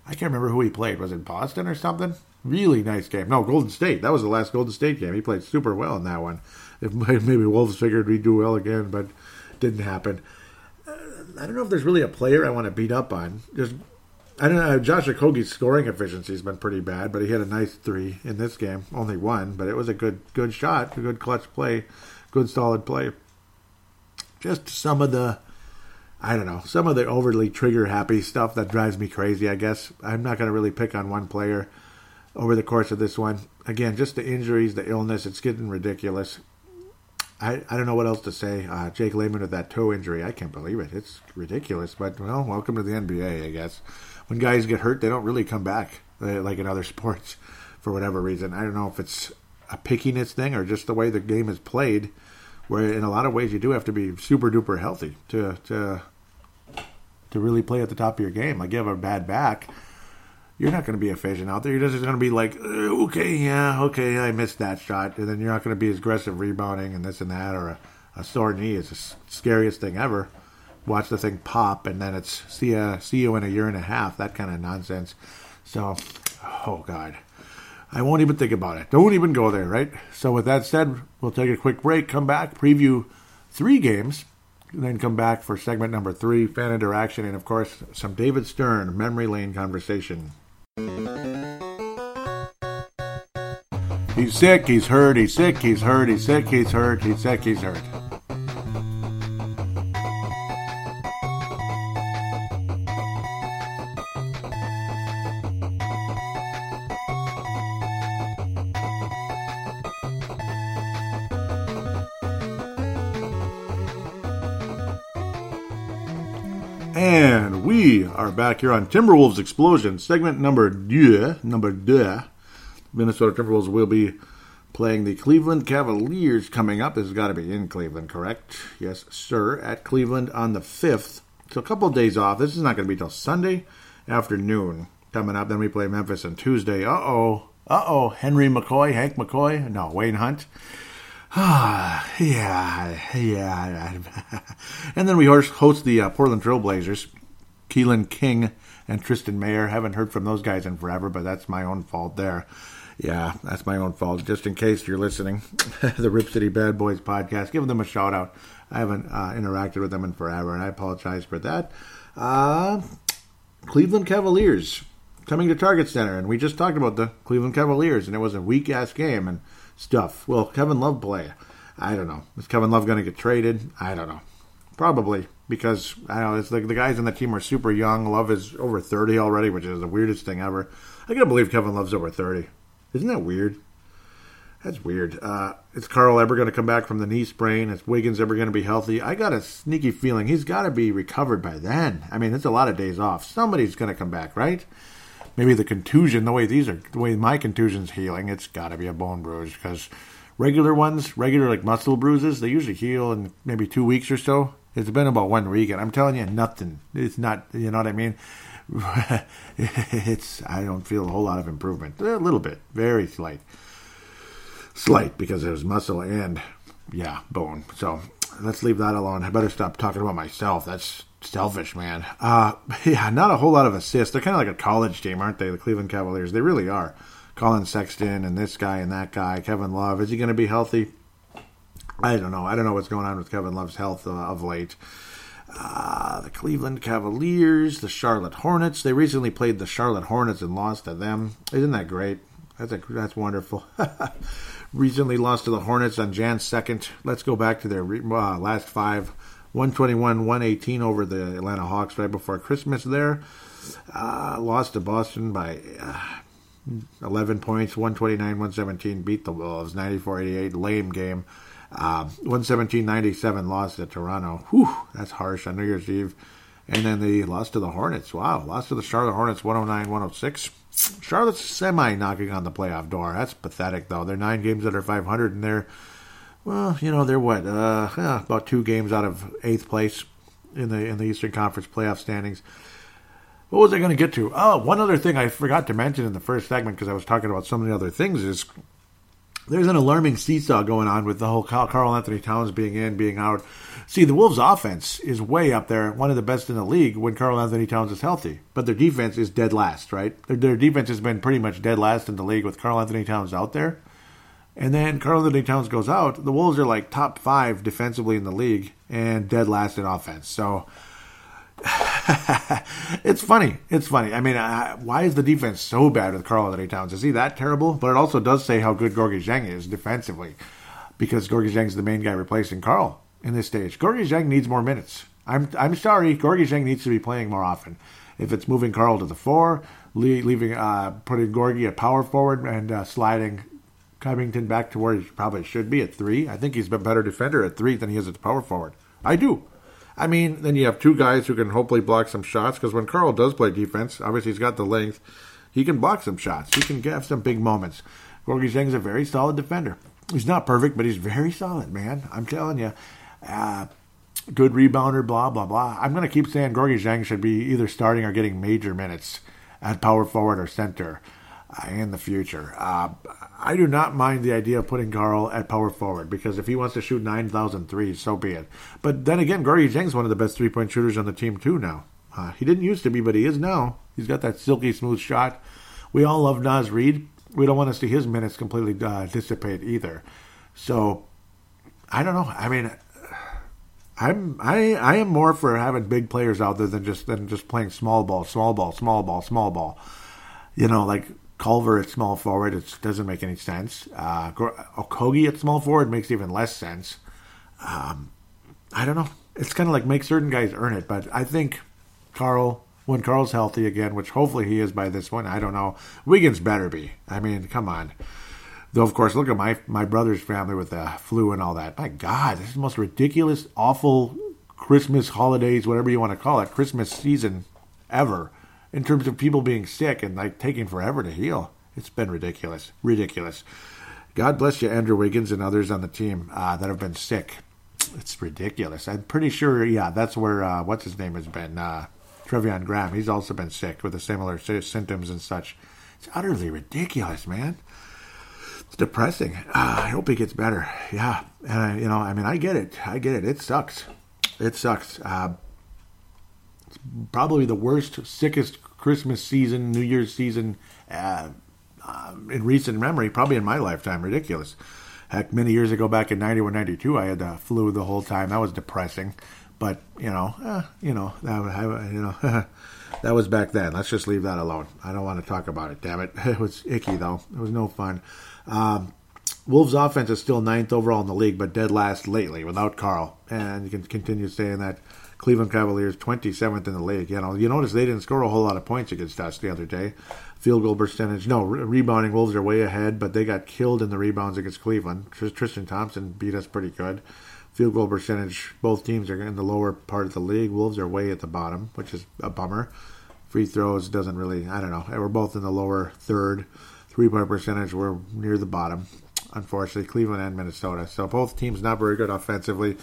I can't remember who he played. Was it Boston or something? Really nice game. No, Golden State. That was the last Golden State game. He played super well in that one. If maybe Wolves figured we'd do well again, but didn't happen. Uh, I don't know if there's really a player I want to beat up on. Just I don't know. Josh Okogie's scoring efficiency has been pretty bad, but he had a nice three in this game. Only one, but it was a good good shot, a good clutch play, good solid play. Just some of the I don't know, some of the overly trigger happy stuff that drives me crazy, I guess. I'm not going to really pick on one player over the course of this one. Again, just the injuries, the illness, it's getting ridiculous. I, I don't know what else to say. Uh, Jake Layman with that toe injury, I can't believe it. It's ridiculous. But, well, welcome to the NBA, I guess. When guys get hurt, they don't really come back uh, like in other sports for whatever reason. I don't know if it's a pickiness thing or just the way the game is played, where in a lot of ways you do have to be super duper healthy to, to, to really play at the top of your game. Like you have a bad back you're not going to be efficient out there. You're just going to be like, okay, yeah, okay, I missed that shot, and then you're not going to be as aggressive rebounding and this and that, or a, a sore knee is the scariest thing ever. Watch the thing pop, and then it's see ya, see you in a year and a half. That kind of nonsense. So, oh god, I won't even think about it. Don't even go there, right? So, with that said, we'll take a quick break, come back, preview three games then come back for segment number three, fan interaction, and of course, some David Stern memory lane conversation. He's sick, he's hurt, he's sick, he's hurt, he's sick, he's hurt, he's sick, he's hurt. Back here on Timberwolves Explosion, segment number deux. Number deux. Minnesota Timberwolves will be playing the Cleveland Cavaliers coming up. This has got to be in Cleveland, correct? Yes, sir. At Cleveland on the 5th. So a couple of days off. This is not going to be till Sunday afternoon coming up. Then we play Memphis on Tuesday. Uh oh. Uh oh. Henry McCoy, Hank McCoy. No, Wayne Hunt. Ah, yeah, yeah. and then we host the uh, Portland Trailblazers, Keelan King and Tristan Mayer. Haven't heard from those guys in forever, but that's my own fault there. Yeah, that's my own fault. Just in case you're listening, the Rip City Bad Boys podcast, give them a shout out. I haven't uh, interacted with them in forever, and I apologize for that. Uh, Cleveland Cavaliers coming to Target Center, and we just talked about the Cleveland Cavaliers, and it was a weak ass game, and stuff. Will Kevin Love play? I don't know. Is Kevin Love going to get traded? I don't know. Probably because I know it's like the guys on the team are super young. Love is over thirty already, which is the weirdest thing ever. I can't believe Kevin Love's over thirty. Isn't that weird? That's weird. Uh, is Carl ever going to come back from the knee sprain? Is Wiggins ever going to be healthy? I got a sneaky feeling he's got to be recovered by then. I mean, it's a lot of days off. Somebody's going to come back, right? maybe the contusion, the way these are, the way my contusion's healing, it's got to be a bone bruise because regular ones, regular like muscle bruises, they usually heal in maybe two weeks or so. It's been about one week, and I'm telling you, nothing. It's not, you know what I mean? it's, I don't feel a whole lot of improvement. A little bit, very slight. Slight because was muscle and, yeah, bone. So let's leave that alone. I better stop talking about myself. That's selfish, man. Uh, yeah, not a whole lot of assists. They're kind of like a college team, aren't they? The Cleveland Cavaliers. They really are. Collin Sexton and this guy and that guy. Kevin Love. Is he going to be healthy? I don't know. I don't know what's going on with Kevin Love's health uh, of late. Uh, the Cleveland Cavaliers, the Charlotte Hornets. They recently played the Charlotte Hornets and lost to them. Isn't that great? That's a, that's wonderful. recently lost to the Hornets on Jan 2nd. Let's go back to their uh, last five 121 118 over the Atlanta Hawks right before Christmas there. Uh, lost to Boston by uh, 11 points, 129 117. Beat the Wolves 94 88. Lame game. Uh, 117 97 loss to Toronto. Whew, that's harsh on New Year's Eve. And then they lost to the Hornets. Wow, lost to the Charlotte Hornets 109 106. Charlotte's semi knocking on the playoff door. That's pathetic, though. They're nine games under 500, and they're well, you know, they're what uh, yeah, about two games out of eighth place in the in the Eastern Conference playoff standings. What was I going to get to? Oh, one other thing I forgot to mention in the first segment because I was talking about so many other things is there's an alarming seesaw going on with the whole Karl-Anthony Towns being in, being out. See, the Wolves' offense is way up there, one of the best in the league when Karl-Anthony Towns is healthy. But their defense is dead last, right? Their, their defense has been pretty much dead last in the league with Karl-Anthony Towns out there. And then Karl-Anthony Towns goes out. The Wolves are like top five defensively in the league and dead last in offense. So it's funny. It's funny. I mean, uh, why is the defense so bad with Karl-Anthony Towns? Is he that terrible? But it also does say how good Gorgui Dieng is defensively because Gorgui Dieng is the main guy replacing Carl in this stage. Gorgui Dieng needs more minutes. I'm I'm sorry, Gorgui Dieng needs to be playing more often. If it's moving Carl to the four, leaving uh, putting Gorgui at power forward and uh, sliding Covington back to where he probably should be at three. I think he's been better defender at three than he is at power forward. I do. I mean, then you have two guys who can hopefully block some shots because when Carl does play defense, obviously he's got the length. He can block some shots. He can have some big moments. Gorgui Dieng's a very solid defender. He's not perfect, but he's very solid, man. I'm telling you. Uh, good rebounder, blah, blah, blah. I'm going to keep saying Gorgui Dieng should be either starting or getting major minutes at power forward or center uh, in the future. Uh, I do not mind the idea of putting Karl at power forward because if he wants to shoot 9,000 threes, so be it. But then again, Gorgui Dieng's one of the best three point shooters on the team, too, now. Uh, he didn't used to be, but he is now. He's got that silky smooth shot. We all love Naz Reid. We don't want to see his minutes completely uh, dissipate either. So, I don't know. I mean, I'm I I am more for having big players out there than just than just playing small ball, small ball, small ball, small ball. You know, like Culver at small forward, it doesn't make any sense. Uh, Okogie at small forward makes even less sense. Um, I don't know. It's kind of like make certain guys earn it, but I think Carl, when Carl's healthy again, which hopefully he is by this one, I don't know. Wiggins better be. I mean, come on. Though, of course, look at my my brother's family with the flu and all that. My God, this is the most ridiculous, awful Christmas holidays, whatever you want to call it, Christmas season ever in terms of people being sick and like taking forever to heal. It's been ridiculous, ridiculous. God bless you, Andrew Wiggins and others on the team uh, that have been sick. It's ridiculous. I'm pretty sure, yeah, that's where uh, what's his name has been. Uh, Treveon Graham. He's also been sick with the similar symptoms and such. It's utterly ridiculous, man. It's depressing. Uh, I hope he gets better. Yeah, and I, you know, I mean, I get it. I get it. It sucks. It sucks. Uh, probably the worst, sickest Christmas season, New Year's season uh, uh, in recent memory, probably in my lifetime. Ridiculous. Heck, many years ago, back in 91, 92, I had the flu the whole time. That was depressing. But, you know, uh, you know, that, you know, that was back then. Let's just leave that alone. I don't want to talk about it, damn it. It was icky, though. It was no fun. Um, Wolves' offense is still ninth overall in the league, but dead last lately without Karl. And you can continue saying that Cleveland Cavaliers 27th in the league. You know, you notice they didn't score a whole lot of points against us the other day. Field goal percentage, no, re- rebounding Wolves are way ahead, but they got killed in the rebounds against Cleveland. Tristan Thompson beat us pretty good. Field goal percentage, both teams are in the lower part of the league. Wolves are way at the bottom, which is a bummer. Free throws doesn't really, I don't know. We're both in the lower third. Three point percentage, we're near the bottom unfortunately, Cleveland and Minnesota. So both teams not very good offensively.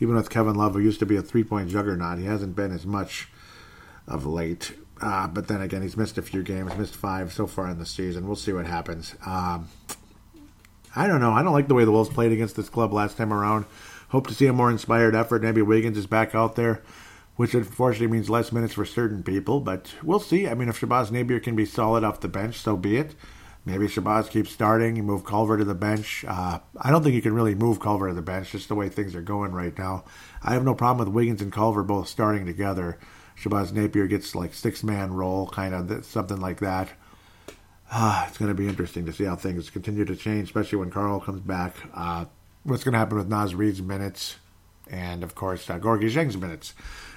Even with Kevin Love, who used to be a three point juggernaut, he hasn't been as much of late. Uh, but then again, he's missed a few games, missed five so far in the season. We'll see what happens. Um, I don't know. I don't like the way the Wolves played against this club last time around. Hope to see a more inspired effort. Maybe Wiggins is back out there, which unfortunately means less minutes for certain people. But we'll see. I mean, if Shabazz Napier can be solid off the bench, so be it. Maybe Shabazz keeps starting. You move Culver to the bench. Uh, I don't think you can really move Culver to the bench, just the way things are going right now. I have no problem with Wiggins and Culver both starting together. Shabazz Napier gets like six man role, kind of something like that. Uh, it's going to be interesting to see how things continue to change, especially when Carl comes back. Uh, what's going to happen with Naz Reid's minutes, and of course uh, Gorgui Dieng's minutes.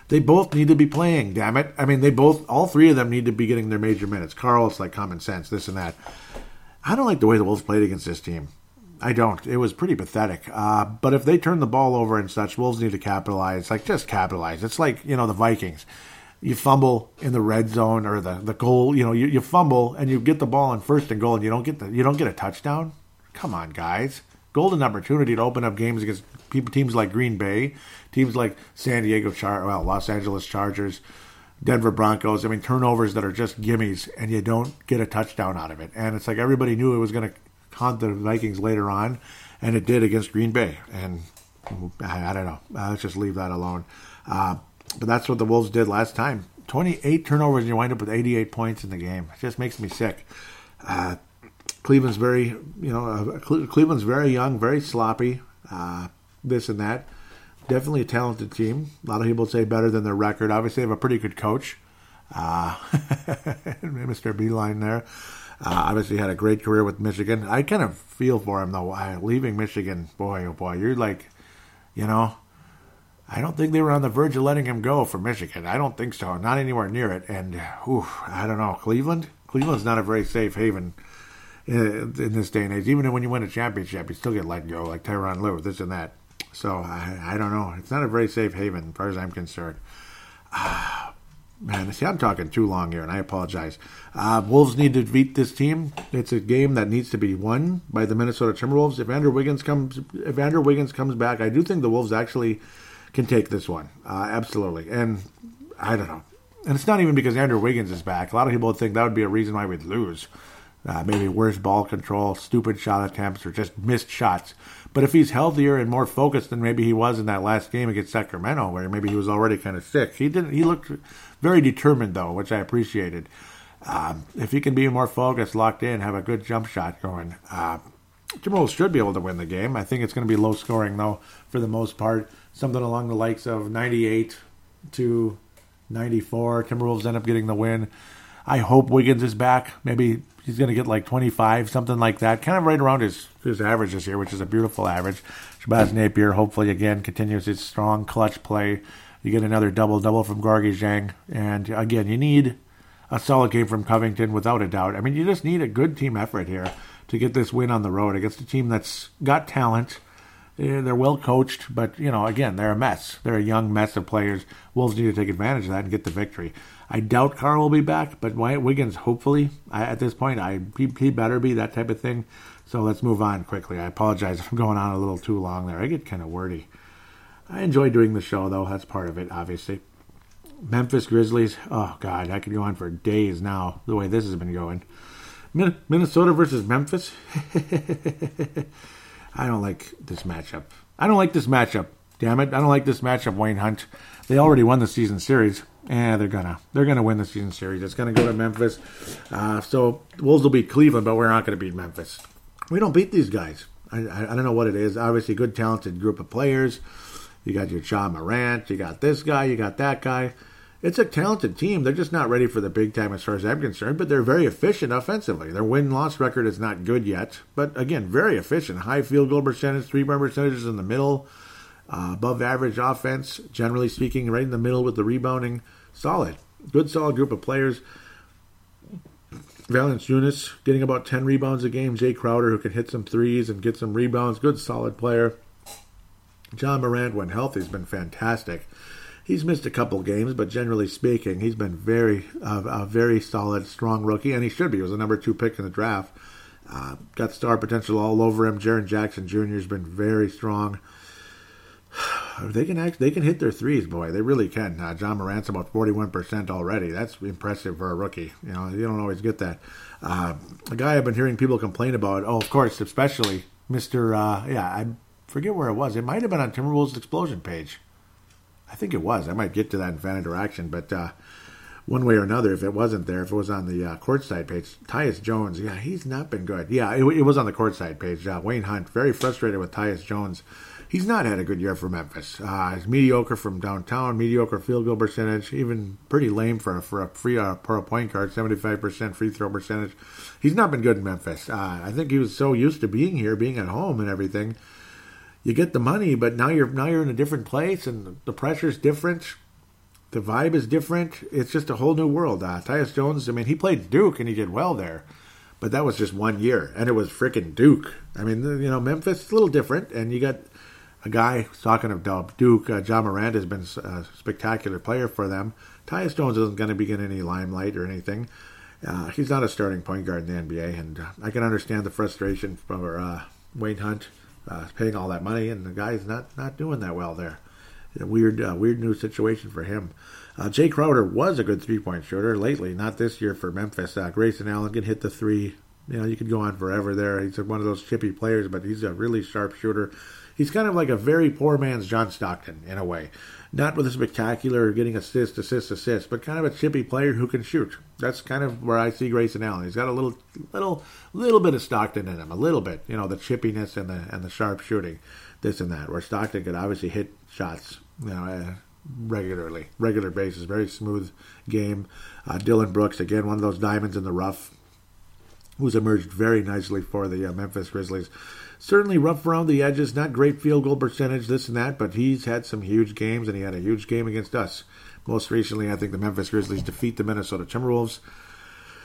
They both need to be playing, damn it. I mean, they both, all three of them need to be getting their major minutes. Karl, it's like common sense, this and that. I don't like the way the Wolves played against this team. I don't. It was pretty pathetic. Uh, but if they turn the ball over and such, Wolves need to capitalize. Like, just capitalize. It's like, you know, the Vikings. You fumble in the red zone or the, the goal, you know, you, you fumble and you get the ball in first and goal and you don't get the you don't get a touchdown. Come on, guys. Golden opportunity to open up games against people, teams like Green Bay, teams like San Diego Char, well, Los Angeles Chargers, Denver Broncos. I mean, turnovers that are just gimmies, and you don't get a touchdown out of it. And it's like everybody knew it was going to haunt the Vikings later on, and it did against Green Bay. And I, I don't know. Let's just leave that alone. Uh, but that's what the Wolves did last time. 28 turnovers, and you wind up with 88 points in the game. It just makes me sick. Uh, Cleveland's very, you know, uh, Cleveland's very young, very sloppy, uh, this and that. Definitely a talented team. A lot of people say better than their record. Obviously, they have a pretty good coach, uh, Mr. Beilein there. Uh, obviously, had a great career with Michigan. I kind of feel for him though. leaving Michigan, boy, oh boy, you're like, you know, I don't think they were on the verge of letting him go for Michigan. I don't think so. Not anywhere near it. And I don't know. Cleveland. Cleveland's not a very safe haven in, in this day and age. Even when you win a championship, you still get let go, like Tyronn Lue, this and that. So I, I don't know. It's not a very safe haven, as far as I'm concerned. Uh, man, see, I'm talking too long here, and I apologize. Uh, Wolves need to beat this team. It's a game that needs to be won by the Minnesota Timberwolves. If Andrew Wiggins comes, if Andrew Wiggins comes back, I do think the Wolves actually can take this one. Uh, absolutely, and I don't know. And it's not even because Andrew Wiggins is back. A lot of people would think that would be a reason why we'd lose. Uh, maybe worse ball control, stupid shot attempts, or just missed shots. But if he's healthier and more focused than maybe he was in that last game against Sacramento, where maybe he was already kind of sick, he didn't. He looked very determined though, which I appreciated. Um, if he can be more focused, locked in, have a good jump shot going, uh, Timberwolves should be able to win the game. I think it's going to be low scoring though, for the most part, something along the likes of 98 to 94. Timberwolves end up getting the win. I hope Wiggins is back. Maybe he's going to get like 25, something like that. Kind of right around his, his average this year, which is a beautiful average. Shabazz mm. Napier hopefully again continues his strong clutch play. You get another double double from Gorgui Dieng. And again, you need a solid game from Covington without a doubt. I mean, you just need a good team effort here to get this win on the road against a team that's got talent. Eh, they're well coached, but you know, again, they're a mess. They're a young mess of players. Wolves need to take advantage of that and get the victory. I doubt Carl will be back, but Wyatt Wiggins, hopefully, I, at this point, I he, he, better be that type of thing. So let's move on quickly. I apologize if I'm going on a little too long there. I get kind of wordy. I enjoy doing the show, though. That's part of it, obviously. Memphis Grizzlies. Oh God, I could go on for days now. The way this has been going. Minnesota versus Memphis. I don't like this matchup. I don't like this matchup. Damn it! I don't like this matchup. Wayne Hunt. They already won the season series. Yeah, they're gonna they're gonna win the season series. It's gonna go to Memphis. Uh, so Wolves will beat Cleveland, but we're not gonna beat Memphis. We don't beat these guys. I, I, I don't know what it is. Obviously, good talented group of players. You got your Ja Morant. You got this guy. You got that guy. It's a talented team. They're just not ready for the big time as far as I'm concerned, but they're very efficient offensively. Their win loss record is not good yet, but again, very efficient. High field goal percentage, three point percentages in the middle. Uh, above average offense, generally speaking, right in the middle with the rebounding. Solid. Good, solid group of players. Valence Valanciunas getting about 10 rebounds a game. Jae Crowder, who can hit some threes and get some rebounds. Good, solid player. John Morant, when healthy, has been fantastic. He's missed a couple games, but generally speaking, he's been very, uh, a very solid, strong rookie, and he should be. He was the number two pick in the draft. Uh, got star potential all over him. Jaren Jackson Jr. has been very strong. they can act, they can hit their threes, boy. They really can. Uh, Ja Morant's about forty one percent already. That's impressive for a rookie. You know, you don't always get that. Uh, a guy I've been hearing people complain about. Oh, of course, especially Mister. Uh, yeah, I forget where it was. It might have been on Timberwolves' explosion page. I think it was. I might get to that in fan interaction, but uh, one way or another, if it wasn't there, if it was on the uh, courtside page, Tyus Jones, yeah, he's not been good. Yeah, it, it was on the courtside page. Uh, Wayne Hunt, very frustrated with Tyus Jones he's not had a good year for Memphis. Uh, he's mediocre from downtown, mediocre field goal percentage, even pretty lame for a, for a free uh, for a point guard, seventy five percent free throw percentage. He's not been good in Memphis. Uh, I think he was so used to being here, being at home, and everything. You get the money, but now you're now you're in a different place, and the pressure's different. The vibe is different. It's just a whole new world. Uh, Tyus Jones, I mean, he played Duke and he did well there but that was just one year, and it was freaking Duke. I mean, you know, Memphis is a little different, and you got a guy talking of Duke, uh, Ja Morant has been a spectacular player for them. Tyus Jones isn't going to be getting any limelight or anything. Uh, he's not a starting point guard in the NBA, and uh, I can understand the frustration for uh, Wayne Hunt uh, paying all that money, and the guy's not not doing that well there. A weird, uh, weird new situation for him. Uh, Jae Crowder was a good three point shooter lately, not this year for Memphis. Grayson Allen can hit the three You know, you could go on forever there. He's one of those chippy players, but he's a really sharp shooter. He's kind of like a very poor man's John Stockton in a way. Not with a spectacular getting assist, assist, assist, but kind of a chippy player who can shoot. That's kind of where I see Grayson Allen. He's got a little, little, little bit of Stockton in him, a little bit. You know, the chippiness and the and the sharp shooting, this and that. Where Stockton could obviously hit shots, you know, uh, regularly, regular basis, very smooth game. Uh, Dillon Brooks again, one of those diamonds in the rough, who's emerged very nicely for the uh, Memphis Grizzlies certainly rough around the edges, not great field goal percentage, this and that, but he's had some huge games, and he had a huge game against us. Most recently, I think the Memphis Grizzlies defeat the Minnesota Timberwolves.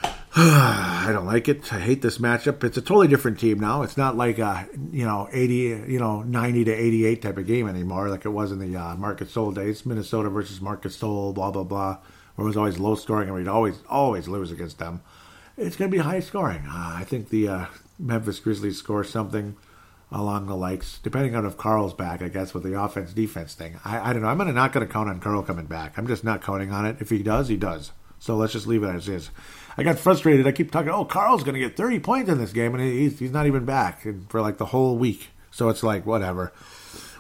I don't like it. I hate this matchup. It's a totally different team now. It's not like a you know eighty, you know ninety to eighty-eight type of game anymore, like it was in the uh, Marc Gasol days. Minnesota versus Marcus Gasol, blah blah blah. Where it was always low scoring, and we'd always always lose against them. It's going to be high scoring. Uh, I think the uh, Memphis Grizzlies score something along the likes, depending on if Carl's back, I guess, with the offense defense thing. I, I don't know. I'm gonna, not going to count on Carl coming back. I'm just not counting on it. If he does, he does. So let's just leave it as is. I got frustrated. I keep talking, oh, Carl's going to get 30 points in this game, and he's, he's not even back for like the whole week. So it's like, whatever.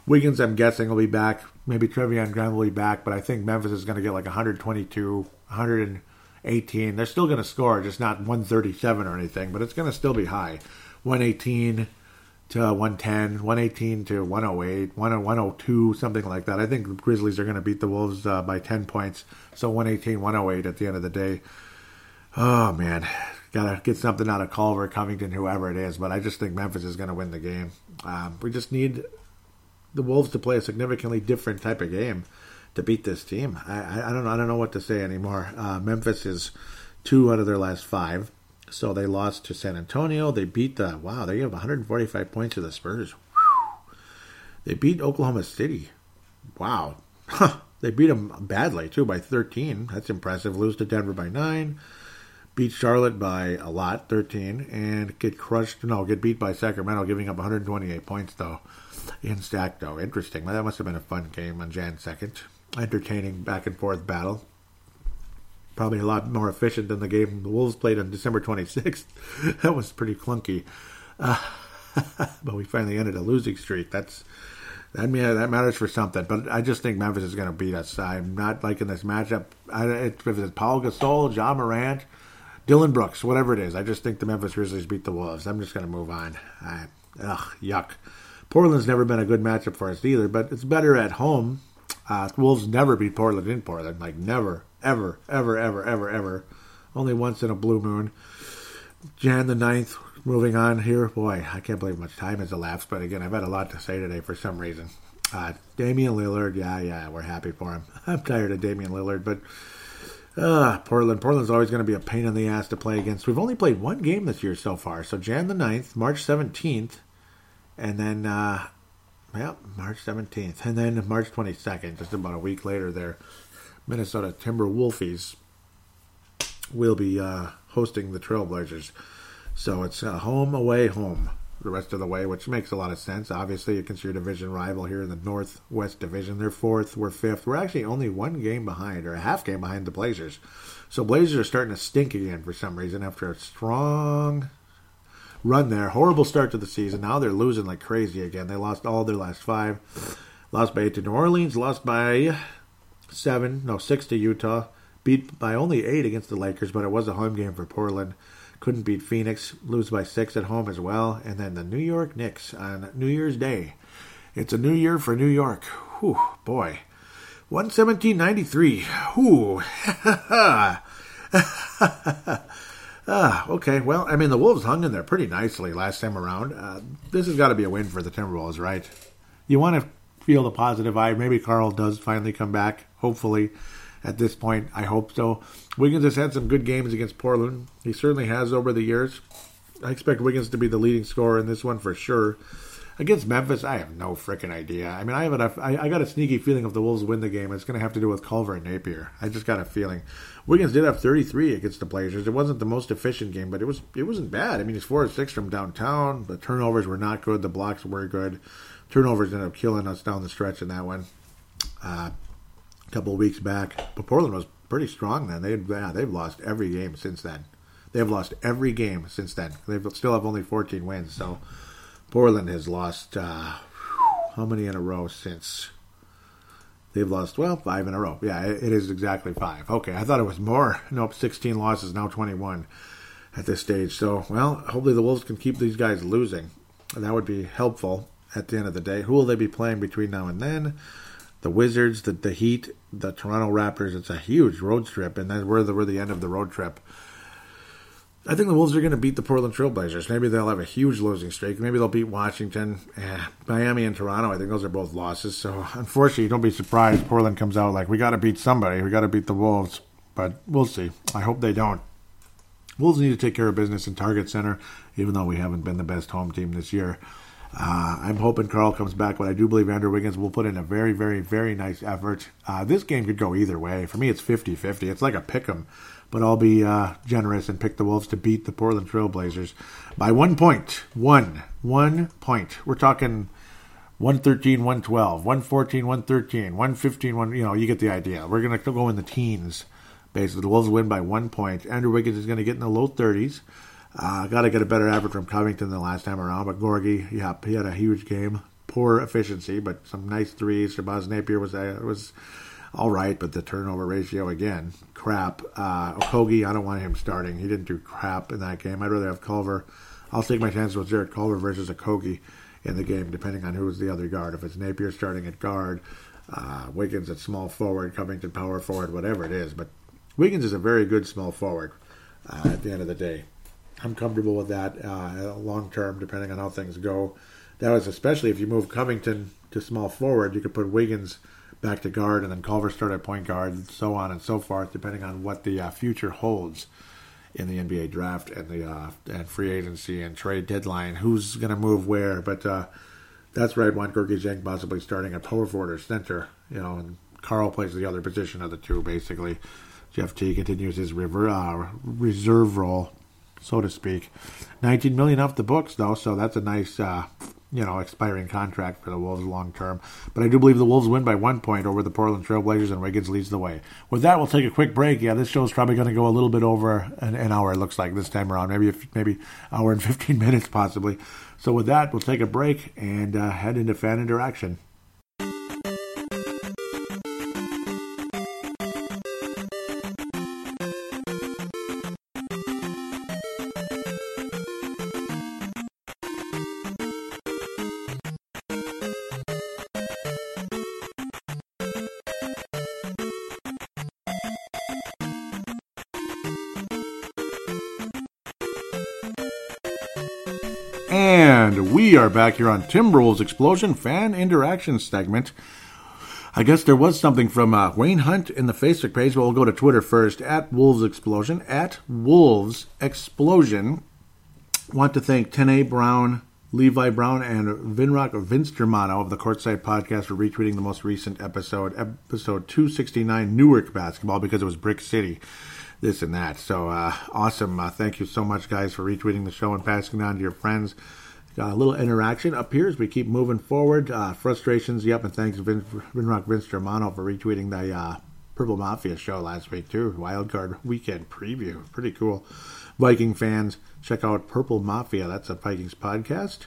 Wiggins, I'm guessing, will be back. Maybe Treveon Graham will be back, but I think Memphis is going to get like 122, 118. They're still going to score, just not 137 or anything, but it's going to still be high. 118 to 110, 118 to 108, 102, something like that. I think the Grizzlies are going to beat the Wolves uh, by 10 points. So 118, 108 at the end of the day. Oh, man. Got to get something out of Culver, Covington, whoever it is. But I just think Memphis is going to win the game. Um, we just need the Wolves to play a significantly different type of game to beat this team. I, I, I don't know. I don't know what to say anymore. Uh, Memphis is two out of their last five. So they lost to San Antonio. They beat the wow. They have 145 points to the Spurs. Whew. They beat Oklahoma City. Wow. they beat them badly too by 13. That's impressive. Lose to Denver by nine. Beat Charlotte by a lot, 13, and get crushed. No, get beat by Sacramento, giving up 128 points though in stack though. Interesting. That must have been a fun game on Jan 2nd. Entertaining back and forth battle probably a lot more efficient than the game the Wolves played on December 26th. that was pretty clunky. Uh, but we finally ended a losing streak. That's that that matters for something. But I just think Memphis is going to beat us. I'm not liking this matchup. I, if it's Paul Gasol, Ja Morant, Dillon Brooks, whatever it is, I just think the Memphis Grizzlies beat the Wolves. I'm just going to move on. I, ugh, yuck. Portland's never been a good matchup for us either, but it's better at home. Uh, Wolves never beat Portland in Portland, like never, ever, ever, ever, ever, ever. Only once in a blue moon. Jan the 9th, moving on here. Boy, I can't believe much time has elapsed, but again, I've had a lot to say today for some reason. Uh, Damian Lillard, yeah, yeah, we're happy for him. I'm tired of Damian Lillard, but uh, Portland. Portland's always going to be a pain in the ass to play against. We've only played one game this year so far. So Jan the 9th, March 17th, and then, uh, well, March 17th, and then March 22nd, just about a week later there. Minnesota Timberwolfies will be uh, hosting the Trailblazers. So it's uh, home, away, home the rest of the way, which makes a lot of sense. Obviously, against your division rival here in the Northwest Division. They're fourth, we're fifth. We're actually only one game behind, or a half game behind the Blazers. So Blazers are starting to stink again for some reason after a strong run there. Horrible start to the season. Now they're losing like crazy again. They lost all their last five. Lost by eight to New Orleans. Lost by seven, no six to Utah. Beat by only eight against the Lakers, but it was a home game for Portland. Couldn't beat Phoenix, lose by six at home as well, and then the New York Knicks on New Year's Day. It's a new year for New York. Whew, boy. 117.93. Whew. ah, okay. Well, I mean, the Wolves hung in there pretty nicely last time around. Uh, this has got to be a win for the Timberwolves, right? You want to feel the positive vibe. Maybe Karl does finally come back. Hopefully, at this point, I hope so. Wiggins has had some good games against Portland. He certainly has over the years. I expect Wiggins to be the leading scorer in this one for sure. Against Memphis, I have no freaking idea. I mean, I have enough. I got a sneaky feeling if the Wolves win the game, it's going to have to do with Culver and Napier. I just got a feeling. Wiggins did have 33 against the Blazers. It wasn't the most efficient game, but it was it wasn't bad. I mean, he's four or six from downtown. The turnovers were not good. The blocks were good turnovers ended up killing us down the stretch in that one. Uh, a couple of weeks back, but Portland was pretty strong then. They yeah, they've lost every game since then. They've lost every game since then. They still have only 14 wins. So Portland has lost uh, how many in a row since? They've lost, well, five in a row. Yeah, it is exactly five. Okay, I thought it was more. Nope, 16 losses, now 21 at this stage. So, well, hopefully the Wolves can keep these guys losing. That would be helpful at the end of the day. Who will they be playing between now and then? The Wizards, the, the Heat, the Toronto Raptors. It's a huge road trip, and then we're the, we're the end of the road trip. I think the Wolves are going to beat the Portland Trailblazers. Maybe they'll have a huge losing streak. Maybe they'll beat Washington, eh, Miami, and Toronto. I think those are both losses. So, unfortunately, don't be surprised. Portland comes out like we got to beat somebody. We got to beat the Wolves, but we'll see. I hope they don't. Wolves need to take care of business in Target Center, even though we haven't been the best home team this year. Uh, I'm hoping Carl comes back, but I do believe Andrew Wiggins will put in a very, very, very nice effort. Uh, this game could go either way. For me, it's 50 50. It's like a pick 'em but I'll be uh, generous and pick the Wolves to beat the Portland Trailblazers by one point. One. One point. We're talking 113, 112, 114, 113, 115, 1, you know, you get the idea. We're going to go in the teens, basically. The Wolves win by one point. Andrew Wiggins is going to get in the low 30s. Uh, Got to get a better effort from Covington than last time around, but Gorgui, yeah, he had a huge game. Poor efficiency, but some nice threes. Shabazz Napier was uh, was all right, but the turnover ratio again, crap. Uh, Okogie, I don't want him starting. He didn't do crap in that game. I'd rather have Culver. I'll take my chances with Jarrett Culver versus Okogie in the game, depending on who's the other guard. If it's Napier starting at guard, uh, Wiggins at small forward, Covington power forward, whatever it is. But Wiggins is a very good small forward uh, at the end of the day. I'm comfortable with that uh, long term, depending on how things go. That was especially if you move Covington to small forward, you could put Wiggins back to guard, and then Culver start at point guard, and so on and so forth, depending on what the uh, future holds in the NBA draft and the uh, and free agency and trade deadline. Who's going to move where? But uh, that's where I'd want Gorgui Dieng possibly starting at power forward or center. You know, and Carl plays the other position of the two, basically. Jeff T continues his river, uh, reserve role, so to speak. 19 million off the books, though, so that's a nice uh, you know, expiring contract for the Wolves long term. But I do believe the Wolves win by one point over the Portland Trailblazers, and Wiggins leads the way. With that, we'll take a quick break. Yeah, this show is probably going to go a little bit over an, an, hour. It looks like this time around, maybe maybe hour and fifteen minutes possibly. So with that, we'll take a break and uh, head into fan interaction. Are back here on Timberwolves Explosion Fan Interaction segment. I guess there was something from uh, Wayne Hunt in the Facebook page, but we'll go to Twitter first at Wolves Explosion. At Wolves Explosion. Want to thank Tene Brown, Levi Brown, and Vinrock Vince Germano of the Courtside Podcast for retweeting the most recent episode, episode 269, Newark Basketball, because it was Brick City this and that. So uh, awesome! Uh, thank you so much, guys, for retweeting the show and passing it on to your friends. A little interaction up here as we keep moving forward. Uh, frustrations, yep, and thanks Vin, Vinrock Vince Germano for retweeting the uh, Purple Mafia show last week too. Wildcard weekend preview, pretty cool. Viking fans, check out Purple Mafia. That's a Vikings podcast.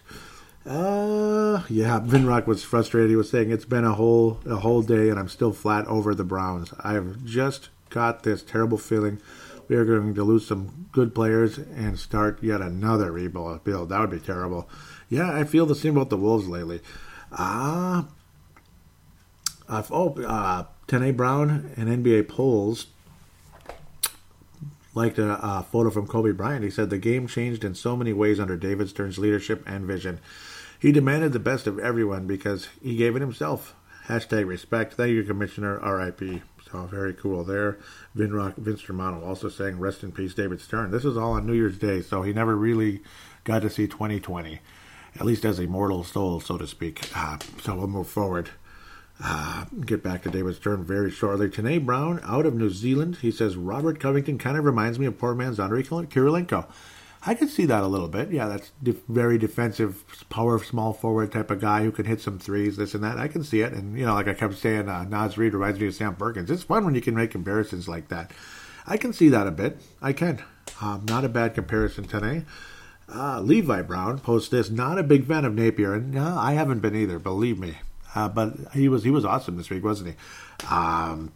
Uh, yeah, Vinrock was frustrated. He was saying it's been a whole a whole day, and I'm still flat over the Browns. I've just got this terrible feeling we are going to lose some good players and start yet another rebuild. That would be terrible. Yeah, I feel the same about the Wolves lately. Ah, uh, oh, uh, Tene Brown and NBA polls liked a, a, photo from Kobe Bryant. He said the game changed in so many ways under David Stern's leadership and vision. He demanded the best of everyone because he gave it himself. Hashtag respect. Thank you, Commissioner. R.I.P. So very cool there. Vinrock, Vince Germano also saying rest in peace, David Stern. This is all on New Year's Day, so he never really got to see 2020, at least as a mortal soul, so to speak. Uh, so we'll move forward. Uh, get back to David Stern very shortly. Tanae Brown out of New Zealand. He says Robert Covington kind of reminds me of poor man's Andrei Kirilenko. I could see that a little bit. Yeah, that's def- very defensive, power small forward type of guy who can hit some threes, this and that. I can see it. And, you know, like I kept saying, uh, Naz Reid reminds me of Sam Perkins. It's fun when you can make comparisons like that. I can see that a bit. I can. Um, not a bad comparison today. Uh, Levi Brown posts this. Not a big fan of Napier, and no, I haven't been either. Believe me. Uh, but he was he was awesome this week, wasn't he? Um,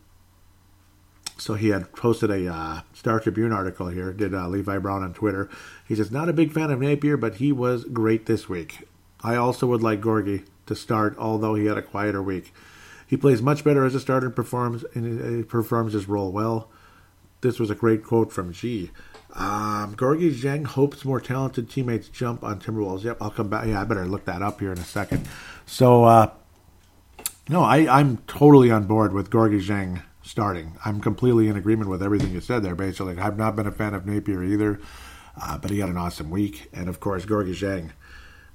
so he had posted a uh, Star Tribune article here. Did uh, Levi Brown on Twitter? He says not a big fan of Napier, but he was great this week. I also would like Gorgui to start, although he had a quieter week. He plays much better as a starter and performs and performs his role well. This was a great quote from G. Um, Gorgui Dieng hopes more talented teammates jump on Timberwolves. Yep, I'll come back. Yeah, I better look that up here in a second. So, uh, no, I, I'm totally on board with Gorgui Dieng starting. I'm completely in agreement with everything you said there, basically. I've not been a fan of Napier either, uh, but he had an awesome week. And, of course, Gorgui Dieng,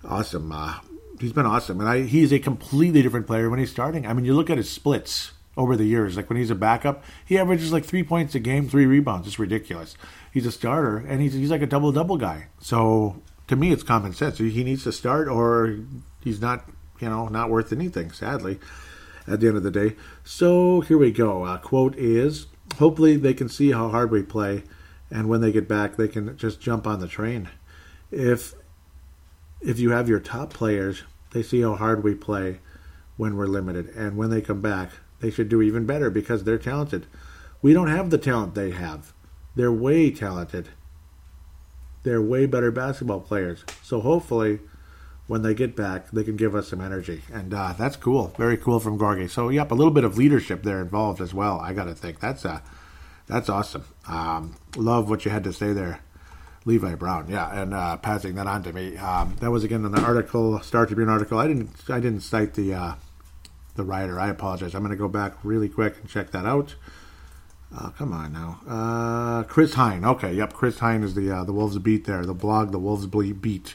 awesome. Uh, he's been awesome. And I, he's a completely different player when he's starting. I mean, you look at his splits over the years. Like when he's a backup, he averages like three points a game, three rebounds. It's ridiculous. He's a starter, and he's he's like a double double guy. So to me, it's common sense. He needs to start, or he's not, you know, not worth anything. Sadly, at the end of the day. So here we go. Uh, quote is: Hopefully, they can see how hard we play, and when they get back, they can just jump on the train. If if you have your top players, they see how hard we play when we're limited, and when they come back, they should do even better because they're talented. We don't have the talent they have. They're way talented. They're way better basketball players. So hopefully, when they get back, they can give us some energy. And uh, that's cool. Very cool from Gorgui. So, yep, a little bit of leadership there involved as well. I got to think. That's uh, that's awesome. Um, love what you had to say there. Levi Brown, yeah, and uh, passing that on to me. Um, that was again in the article, Star Tribune article. I didn't, I didn't cite the uh, the writer. I apologize. I'm going to go back really quick and check that out. Uh, come on now, uh, Chris Hine. Okay, yep, Chris Hine is the uh, the Wolves beat there. The blog, the Wolves beat.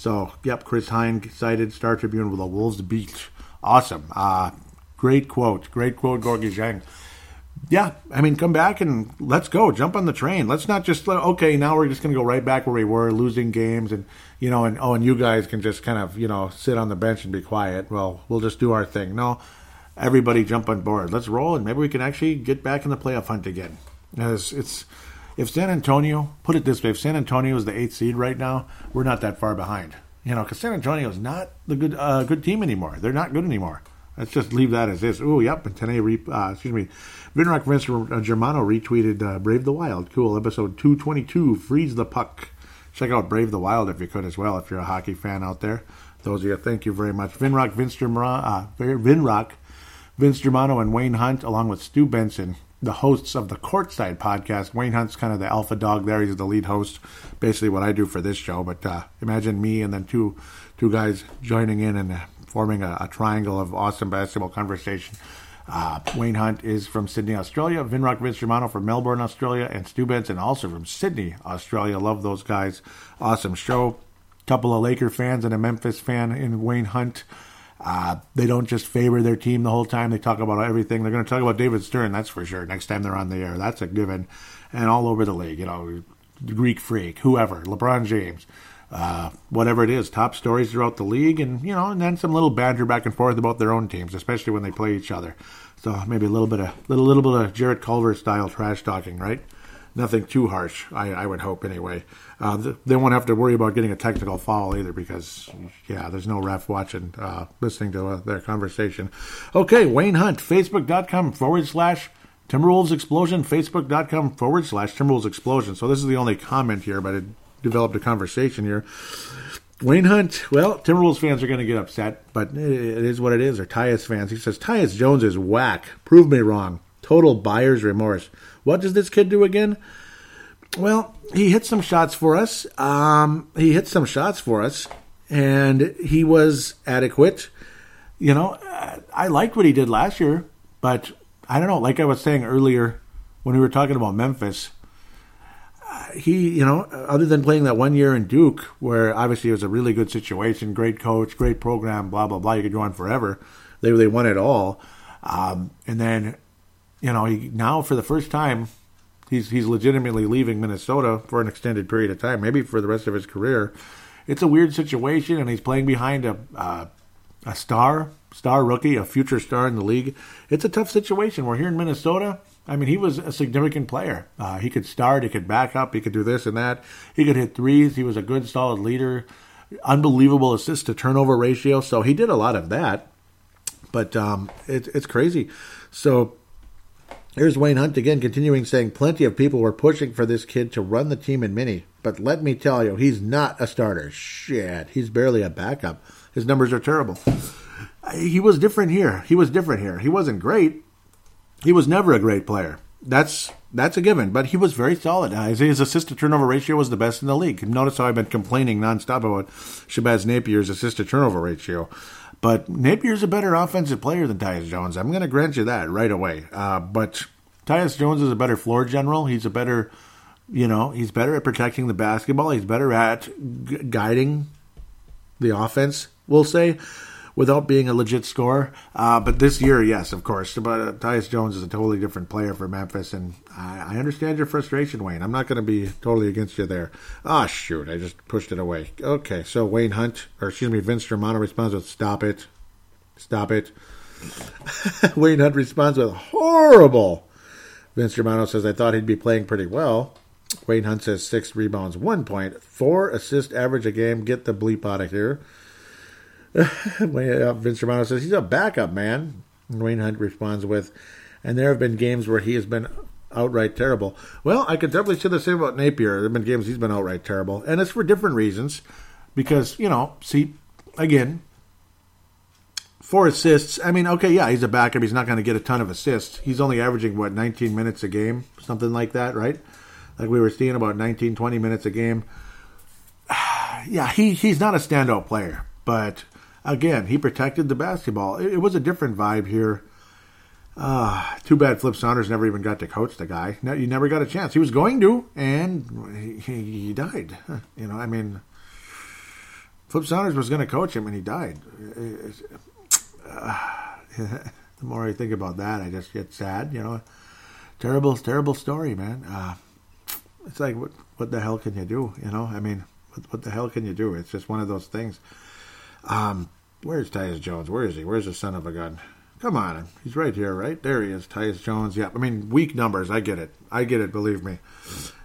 So, yep, Chris Hine cited Star Tribune with the Wolves beat. Awesome. Uh, great quote. Great quote, Gorgui Dieng. Yeah, I mean, come back and let's go. Jump on the train. Let's not just okay. Now we're just going to go right back where we were, losing games, and you know, and oh, and you guys can just kind of you know sit on the bench and be quiet. Well, we'll just do our thing. No, everybody jump on board. Let's roll, and maybe we can actually get back in the playoff hunt again. As it's if San Antonio put it this way, if San Antonio is the eighth seed right now, we're not that far behind. You know, because San Antonio is not the good uh, good team anymore. They're not good anymore. Let's just leave that as is. Oh, yep. And today, re- uh, excuse me, Vinrock Vince uh, Germano retweeted uh, Brave the Wild. Cool. Episode 222, Freeze the Puck. Check out Brave the Wild if you could as well, if you're a hockey fan out there. Those of you, thank you very much. Vinrock Vince Germano, uh, Vinrock Vince Germano and Wayne Hunt, along with Stu Benson, the hosts of the Courtside podcast. Wayne Hunt's kind of the alpha dog there. He's the lead host, basically what I do for this show. But uh, imagine me and then two two guys joining in and forming a, a triangle of awesome basketball conversation. Uh, Wayne Hunt is from Sydney, Australia. Vinrock Vince Germano from Melbourne, Australia. And Stu Benson also from Sydney, Australia. Love those guys. Awesome show. Couple of Laker fans and a Memphis fan in Wayne Hunt. Uh, they don't just favor their team the whole time. They talk about everything. They're going to talk about David Stern, that's for sure. Next time they're on the air, that's a given. And all over the league, you know, Greek Freak, whoever, LeBron James uh, whatever it is, top stories throughout the league, and you know, and then some little banter back and forth about their own teams, especially when they play each other. So maybe a little bit of little little bit of Jarrett Culver style trash talking, right? Nothing too harsh, I, I would hope anyway. Uh, they won't have to worry about getting a technical foul either because, yeah, there's no ref watching, uh, listening to uh, their conversation. Okay, Wayne Hunt, Facebook.com forward slash Timberwolves Explosion, Facebook.com forward slash Timberwolves Explosion. So this is the only comment here, but it developed a conversation here. Wayne Hunt, well, Timberwolves fans are going to get upset, but it is what it is. Or Tyus fans. He says, Tyus Jones is whack. Prove me wrong. Total buyer's remorse. What does this kid do again? Well, he hit some shots for us. Um, he hit some shots for us, and he was adequate. You know, I liked what he did last year, but I don't know. Like I was saying earlier when we were talking about Memphis, he, you know, other than playing that one year in Duke, where obviously it was a really good situation, great coach, great program, blah blah blah. You could go on forever. They they won it all, um, and then, you know, he, now for the first time, he's he's legitimately leaving Minnesota for an extended period of time, maybe for the rest of his career. It's a weird situation, and he's playing behind a uh, a star star rookie, a future star in the league. It's a tough situation. We're here in Minnesota. I mean, he was a significant player. Uh, he could start, he could back up, he could do this and that. He could hit threes. He was a good, solid leader. Unbelievable assist to turnover ratio. So he did a lot of that. But um, it, it's crazy. So here's Wayne Hunt again, continuing saying plenty of people were pushing for this kid to run the team in mini. But let me tell you, he's not a starter. Shit. He's barely a backup. His numbers are terrible. He was different here. He was different here. He wasn't great, he was never a great player. That's that's a given, but he was very solid. Uh, his assist to turnover ratio was the best in the league. Notice how I've been complaining nonstop about Shabazz Napier's assist to turnover ratio. But Napier's a better offensive player than Tyus Jones. I'm going to grant you that right away. Uh, but Tyus Jones is a better floor general. He's a better, you know, he's better at protecting the basketball. He's better at g- guiding the offense, we'll say without being a legit scorer. Uh, but this year, yes, of course. But uh, Tyus Jones is a totally different player for Memphis, and I, I understand your frustration, Wayne. I'm not going to be totally against you there. Ah, oh, shoot, I just pushed it away. Okay, so Wayne Hunt, or excuse me, Vince Germano responds with "Stop it, stop it." Wayne Hunt responds with "Horrible." Vince Germano says, "I thought he'd be playing pretty well." Wayne Hunt says six rebounds, one point, four assist average a game. Get the bleep out of here. Vince Germano says he's a backup man. Wayne Hunt responds with, and there have been games where he has been outright terrible. Well, I could definitely say the same about Napier. There have been games he's been outright terrible, and it's for different reasons. Because you know, see, again, four assists. I mean, okay, yeah, he's a backup. He's not going to get a ton of assists. He's only averaging what 19 minutes a game, something like that, right? Like we were seeing about 19, 20 minutes a game. yeah, he he's not a standout player, but again, he protected the basketball. It, it was a different vibe here. Uh, too bad Flip Saunders never even got to coach the guy. No, you never got a chance. He was going to, and he, he died. You know, I mean, Flip Saunders was going to coach him, and he died. Uh, the more I think about that, I just get sad. You know, terrible, terrible story, man. Uh, it's like, what, what the hell can you do? You know, I mean, what, what the hell can you do? It's just one of those things. Um, where's Tyus Jones? Where is he? Where's the son of a gun? Come on, he's right here, right? There he is, Tyus Jones. Yeah, I mean, weak numbers. I get it. I get it. Believe me.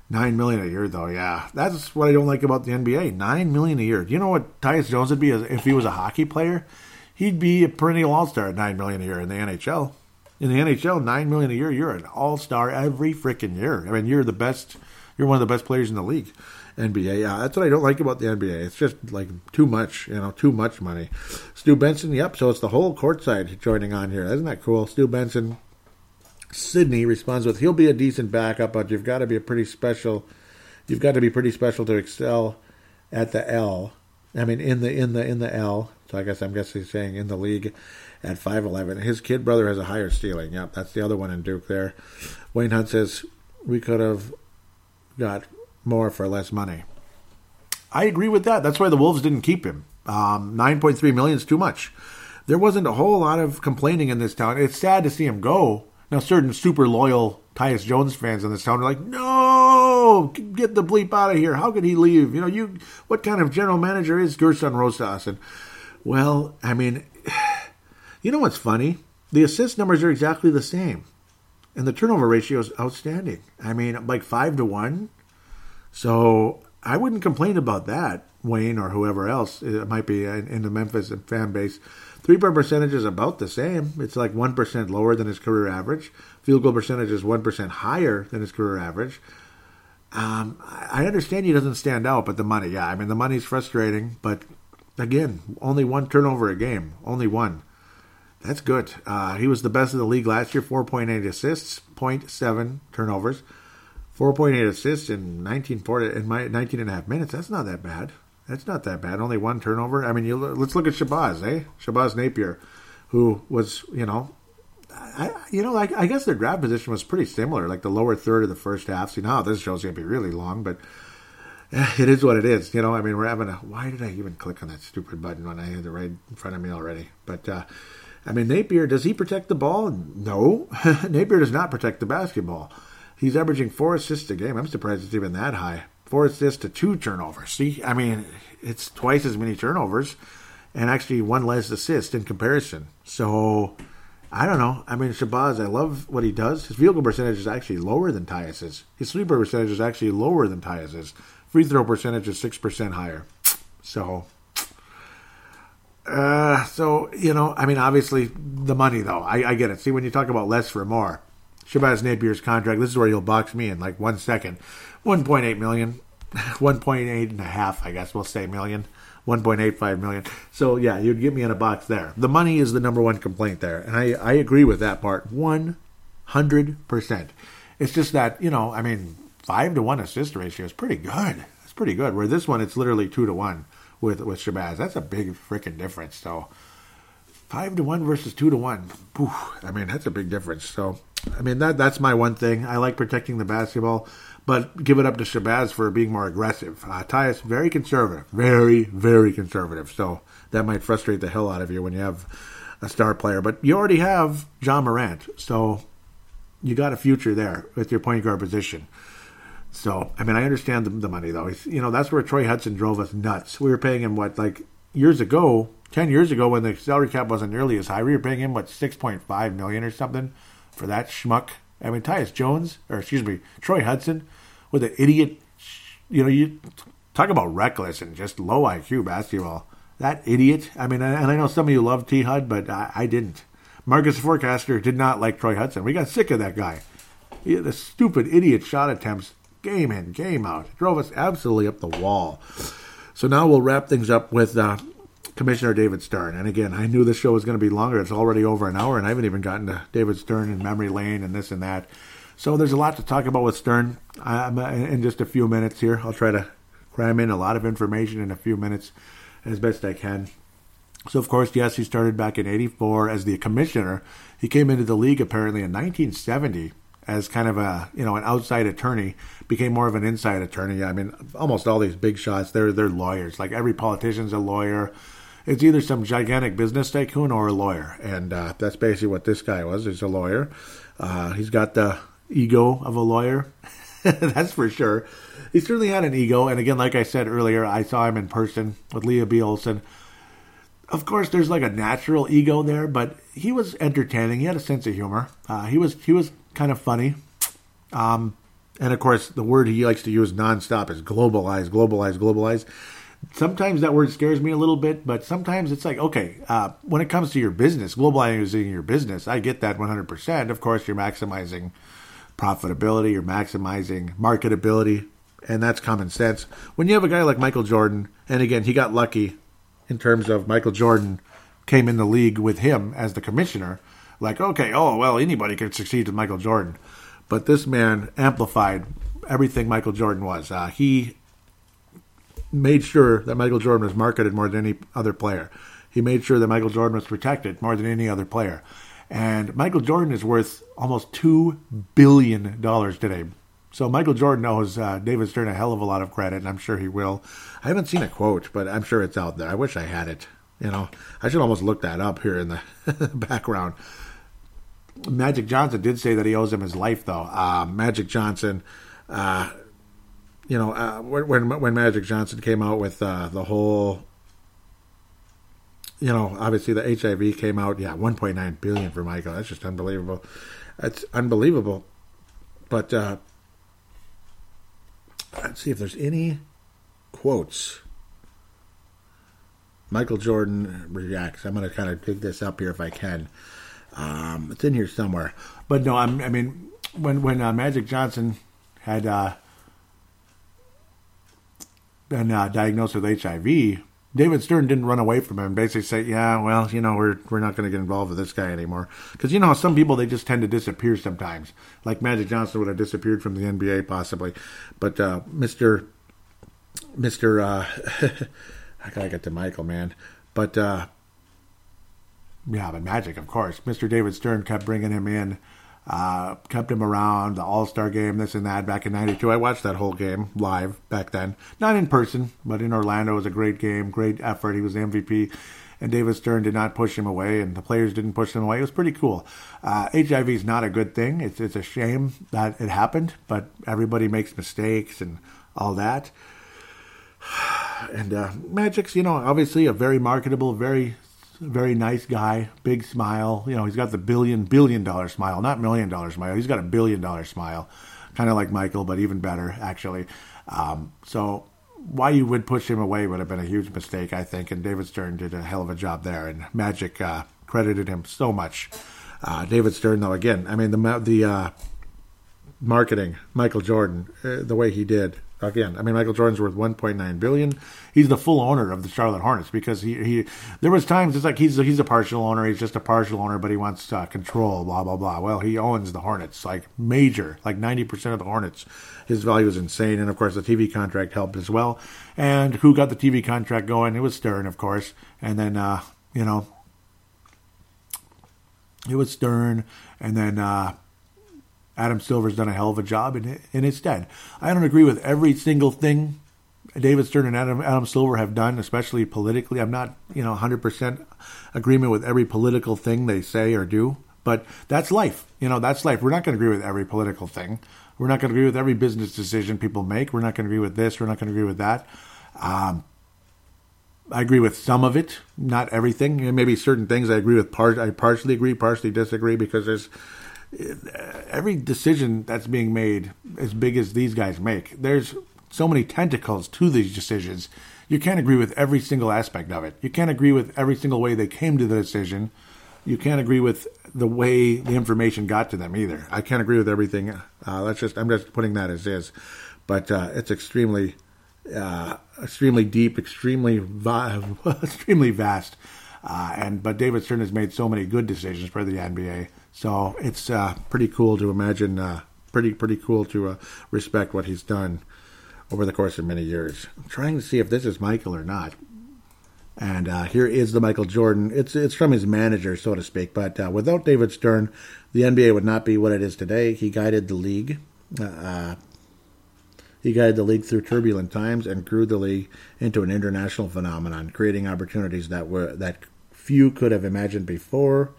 Nine million a year, though. Yeah, that's what I don't like about the NBA. Nine million a year. Do you know what Tyus Jones would be if he was a hockey player? He'd be a perennial All Star at nine million a year in the NHL. In the NHL, nine million a year, you're an All Star every freaking year. I mean, you're the best. You're one of the best players in the league. NBA. Yeah, that's what I don't like about the NBA. It's just like too much, you know, too much money. Stu Benson, yep. So it's the whole courtside joining on here. Isn't that cool? Stu Benson, Sydney responds with, "He'll be a decent backup, but you've got to be a pretty special. You've got to be pretty special to excel at the L. I mean, in the in the in the L. So I guess I'm guessing he's saying in the league." At 5'11. His kid brother has a higher ceiling. Yep, that's the other one in Duke there. Wayne Hunt says, We could have got more for less money. I agree with that. That's why the Wolves didn't keep him. Um, 9.3 million is too much. There wasn't a whole lot of complaining in this town. It's sad to see him go. Now, certain super loyal Tyus Jones fans in this town are like, "No, get the bleep out of here! How could he leave? You know, you what kind of general manager is Gersson Rosas?" And well, I mean, you know what's funny? The assist numbers are exactly the same, and the turnover ratio is outstanding. I mean, like five to one. So I wouldn't complain about that, Wayne or whoever else it might be in, the Memphis fan base. Three point percentage is about the same. It's like 1% lower than his career average. Field goal percentage is 1% higher than his career average. Um, I understand he doesn't stand out, but the money, yeah. I mean, the money's frustrating, but again, only one turnover a game. Only one. That's good. Uh, he was the best of the league last year 4.8 assists, 0.7 turnovers. 4.8 assists in 19, in my 19 and a half minutes. That's not that bad. That's not that bad. Only one turnover. I mean, you, let's look at Shabazz, eh? Shabazz Napier, who was, you know, I, you know, like I guess their draft position was pretty similar, like the lower third of the first half. See, now this show's gonna be really long, but eh, it is what it is. You know, I mean, we're having a. Why did I even click on that stupid button when I had it right in front of me already? But uh, I mean, Napier does he protect the ball? No, Napier does not protect the basketball. He's averaging four assists a game. I'm surprised it's even that high. Four assists to two turnovers. See, I mean, it's twice as many turnovers. and actually one less assist in comparison. So I don't know. I mean, Shabazz, I love what he does. His field goal percentage is actually lower than Tyus's. His sweeper percentage is actually lower than Tyus's. Free throw percentage is six percent higher. So, uh, so you know, I mean, obviously the money though. I, I get it. See, when you talk about less for more, Shabazz Napier's contract. This is where you'll box me in like one second. One point eight million. 1.8 and a half, I guess we'll say million. 1.85 million. So yeah, you'd get me in a box there. The money is the number one complaint there, and I I agree with that part 100 percent. It's just that you know, I mean, five to one assist ratio is pretty good. It's pretty good. Where this one, it's literally two to one with with Shabazz. That's a big freaking difference. So five to one versus two to one. I mean, that's a big difference. So I mean that that's my one thing. I like protecting the basketball but give it up to Shabazz for being more aggressive. Uh, Tyus, very conservative, very, very conservative. So that might frustrate the hell out of you when you have a star player. But you already have Ja Morant, so you got a future there with your point guard position. So, I mean, I understand the, the money, though. You know, that's where Troy Hudson drove us nuts. We were paying him, what, like years ago, 10 years ago when the salary cap wasn't nearly as high, we were paying him, what, 6.5 million or something for that schmuck I mean, Tyus Jones, or excuse me, Troy Hudson, with an idiot, you know, you talk about reckless and just low IQ basketball. That idiot. I mean, and I know some of you love T Hud, but I, I didn't. Marcus Forecaster did not like Troy Hudson. We got sick of that guy. He, the stupid idiot shot attempts, game in, game out, drove us absolutely up the wall. So now we'll wrap things up with uh, Commissioner David Stern. And again, I knew this show was going to be longer. It's already over an hour, and I haven't even gotten to David Stern and memory lane and this and that. So there's a lot to talk about with Stern um, in just a few minutes here. I'll try to cram in a lot of information in a few minutes as best I can. So, of course, yes, he started back in 84 as the commissioner. He came into the league apparently in 1970 as kind of a you know an outside attorney became more of an inside attorney i mean almost all these big shots they're they're lawyers like every politician's a lawyer it's either some gigantic business tycoon or a lawyer, and uh, that's basically what this guy was. He's a lawyer. Uh, he's got the ego of a lawyer, that's for sure. He certainly had an ego, and again, like I said earlier, I saw him in person with Lea B. Olsen. Of course, there's like a natural ego there, but he was entertaining. He had a sense of humor. Uh, he was he was kind of funny. Um, and of course, the word he likes to use nonstop is globalize, globalize, globalize sometimes that word scares me a little bit, but sometimes it's like, okay, uh, when it comes to your business, globalizing your business, I get that 100%. Of course, you're maximizing profitability, you're maximizing marketability, and that's common sense. When you have a guy like Michael Jordan, and again, he got lucky in terms of Michael Jordan came in the league with him as the commissioner, like, okay, oh, well, anybody could succeed with Michael Jordan. But this man amplified everything Michael Jordan was. Uh, he made sure that Michael Jordan was marketed more than any other player. He made sure that Michael Jordan was protected more than any other player. And Michael Jordan is worth almost $2 billion today. So Michael Jordan owes uh, David Stern a hell of a lot of credit, and I'm sure he will. I haven't seen a quote, but I'm sure it's out there. I wish I had it. You know, I should almost look that up here in the background. Magic Johnson did say that he owes him his life, though. Uh, Magic Johnson, uh, you know, uh, when when Magic Johnson came out with uh, the whole, you know, obviously the HIV came out. Yeah, 1.9 billion for Michael. That's just unbelievable. That's unbelievable. But uh, let's see if there's any quotes. Michael Jordan reacts. I'm going to kind of dig this up here if I can. Um, it's in here somewhere. But no, I'm, i mean, when when uh, Magic Johnson had uh, been uh, diagnosed with HIV, David Stern didn't run away from him basically say, "Yeah, well, you know, we're we're not going to get involved with this guy anymore." Because you know, some people they just tend to disappear sometimes. Like Magic Johnson would have disappeared from the NBA possibly, but uh, Mister Mister uh, I gotta get to Michael, man. But uh, yeah, but Magic, of course. Mister David Stern kept bringing him in uh, kept him around, the All Star game, this and that back in 92. I watched that whole game live back then. Not in person, but in Orlando. It was a great game, great effort. He was the MVP. And David Stern did not push him away, and the players didn't push him away. It was pretty cool. Uh, HIV is not a good thing. It's, it's a shame that it happened, but everybody makes mistakes and all that. and uh, Magic's, you know, obviously a very marketable, very very nice guy, big smile. You know, he's got the billion billion dollar smile, not million dollar smile. He's got a billion dollar smile, kind of like Michael, but even better actually. Um, so why you would push him away would have been a huge mistake, I think. And David Stern did a hell of a job there, and Magic uh, credited him so much. Uh, David Stern, though, again, I mean the the uh, marketing, Michael Jordan, uh, the way he did again. I mean, Michael Jordan's worth 1.9 billion. He's the full owner of the Charlotte Hornets because he, he there was times it's like he's he's a partial owner. He's just a partial owner, but he wants uh, control. Blah blah blah. Well, he owns the Hornets, like major, like 90 percent of the Hornets. His value is insane, and of course the TV contract helped as well. And who got the TV contract going? It was Stern, of course. And then uh, you know, it was Stern, and then. Uh, Adam Silver's done a hell of a job in, in its stead. I don't agree with every single thing David Stern and Adam, Adam Silver have done, especially politically. I'm not, you know, 100% agreement with every political thing they say or do, but that's life. You know, that's life. We're not going to agree with every political thing. We're not going to agree with every business decision people make. We're not going to agree with this. We're not going to agree with that. Um, I agree with some of it, not everything. Maybe certain things I agree with. Part I partially agree, partially disagree because there's every decision that's being made, as big as these guys make, there's so many tentacles to these decisions. You can't agree with every single aspect of it. You can't agree with every single way they came to the decision. You can't agree with the way the information got to them either. I can't agree with everything. Uh, that's just I'm just putting that as is, but uh, it's extremely, uh, extremely deep, extremely, extremely vast. Uh, and but David Stern has made so many good decisions for the NBA so it's uh, pretty cool to imagine, uh, pretty pretty cool to uh, respect what he's done over the course of many years. I'm trying to see if this is Michael or not. And uh, here is the Michael Jordan. It's it's from his manager, so to speak. But uh, without David Stern, the NBA would not be what it is today. He guided the league. Uh, he guided the league through turbulent times and grew the league into an international phenomenon, creating opportunities that were that few could have imagined before.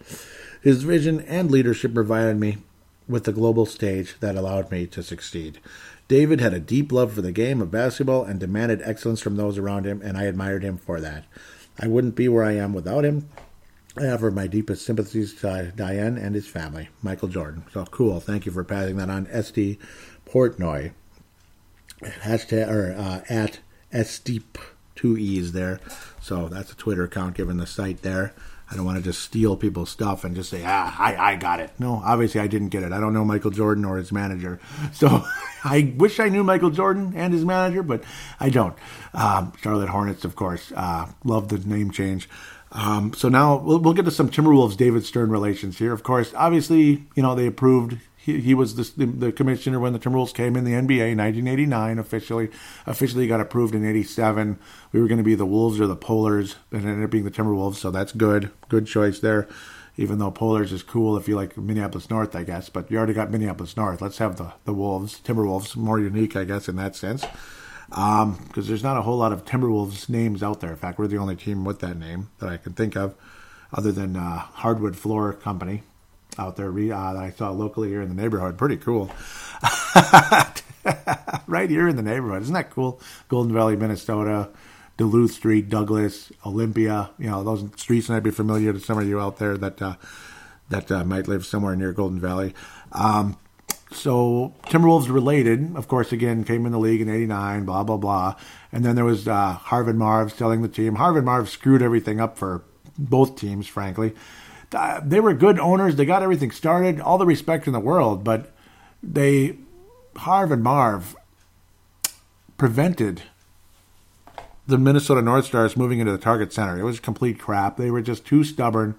His vision and leadership provided me with the global stage that allowed me to succeed. David had a deep love for the game of basketball and demanded excellence from those around him, and I admired him for that. I wouldn't be where I am without him. I offer my deepest sympathies to Diane and his family, Michael Jordan. So cool. Thank you for passing that on. SD Portnoy. Hashtag or uh, at Steep two E's there. So that's a Twitter account given the site there. I don't want to just steal people's stuff and just say, ah, I, I got it. No, obviously I didn't get it. I don't know Michael Jordan or his manager. So I wish I knew Michael Jordan and his manager, but I don't. Um, Charlotte Hornets, of course. Uh, love the name change. Um, so now we'll, we'll, get to some Timberwolves David Stern relations here. Of course, obviously, you know, they approved he, he was the, the, commissioner when the Timberwolves came in the NBA in 1989 officially. Officially got approved in 87. We were going to be the Wolves or the Polars, and ended up being the Timberwolves, so that's good. Good choice there. Even though Polars is cool if you like Minneapolis North, I guess, but you already got Minneapolis North. Let's have the, the Wolves, Timberwolves, more unique, I guess, in that sense. Because um, there's not a whole lot of Timberwolves names out there. In fact, we're the only team with that name that I can think of, other than uh, Hardwood Floor Company, out there uh, that I saw locally here in the neighborhood. Pretty cool. right here in the neighborhood. Isn't that cool? Golden Valley, Minnesota, Duluth Street, Douglas, Olympia. You know, those streets might be familiar to some of you out there that uh, that uh, might live somewhere near Golden Valley. Um, so Timberwolves related, of course, again came in the league in '89. Blah blah blah, and then there was uh, Harv and Marv selling the team. Harv and Marv screwed everything up for both teams, frankly they were good owners. They got everything started, all the respect in the world, but they, Harv and Marv, prevented the Minnesota North Stars moving into the Target Center. It was complete crap. They were just too stubborn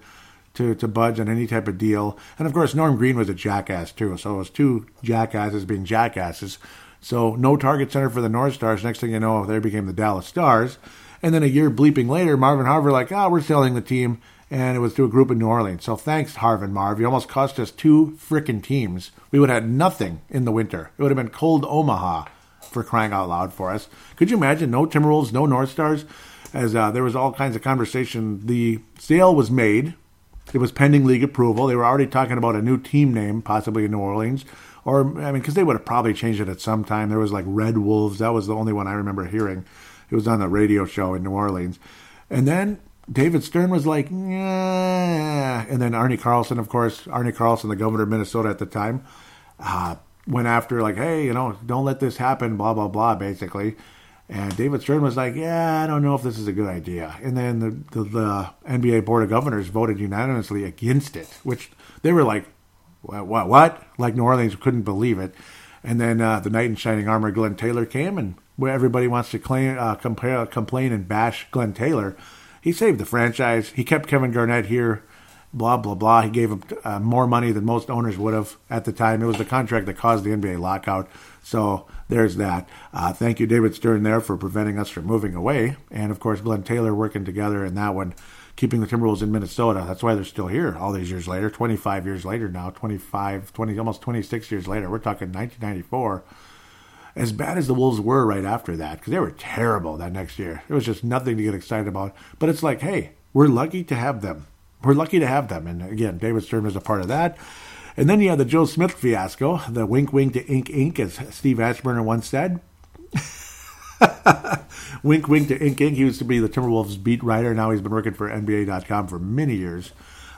to, to budge on any type of deal. And of course, Norm Green was a jackass too. So it was two jackasses being jackasses. So no Target Center for the North Stars. Next thing you know, they became the Dallas Stars. And then a year bleeping later, Marvin Harver like, ah, oh, we're selling the team and it was to a group in New Orleans. So thanks, Harv and Marv. You almost cost us two frickin' teams. We would have had nothing in the winter. It would have been cold Omaha for crying out loud for us. Could you imagine? No Timberwolves, no North Stars. As uh, there was all kinds of conversation. The sale was made. It was pending league approval. They were already talking about a new team name, possibly in New Orleans. Or, I mean, because they would have probably changed it at some time. There was like Red Wolves. That was the only one I remember hearing. It was on the radio show in New Orleans. And then David Stern was like, yeah. And then Arne Carlson, of course, Arne Carlson, the governor of Minnesota at the time, uh, went after, like, hey, you know, don't let this happen, blah, blah, blah, basically. And David Stern was like, yeah, I don't know if this is a good idea. And then the, the, the NBA Board of Governors voted unanimously against it, which they were like, what, what, what? Like New Orleans couldn't believe it. And then uh, the knight in shining armor, Glenn Taylor, came, and where everybody wants to claim, uh, compare, complain and bash Glenn Taylor – he saved the franchise. He kept Kevin Garnett here. Blah blah blah. He gave him uh, more money than most owners would have at the time. It was the contract that caused the NBA lockout. So there's that. Uh, thank you, David Stern, there for preventing us from moving away, and of course Glenn Taylor working together in that one, keeping the Timberwolves in Minnesota. That's why they're still here all these years later. 25 years later now. 25, 20, almost 26 years later. We're talking 1994 as bad as the Wolves were right after that, because they were terrible that next year. It was just nothing to get excited about. But it's like, hey, we're lucky to have them. We're lucky to have them. And again, David Stern is a part of that. And then you have the Joe Smith fiasco, the wink wink to ink ink, as Steve Aschburner once said. wink wink to ink ink. He used to be the Timberwolves beat writer. Now he's been working for NBA.com for many years.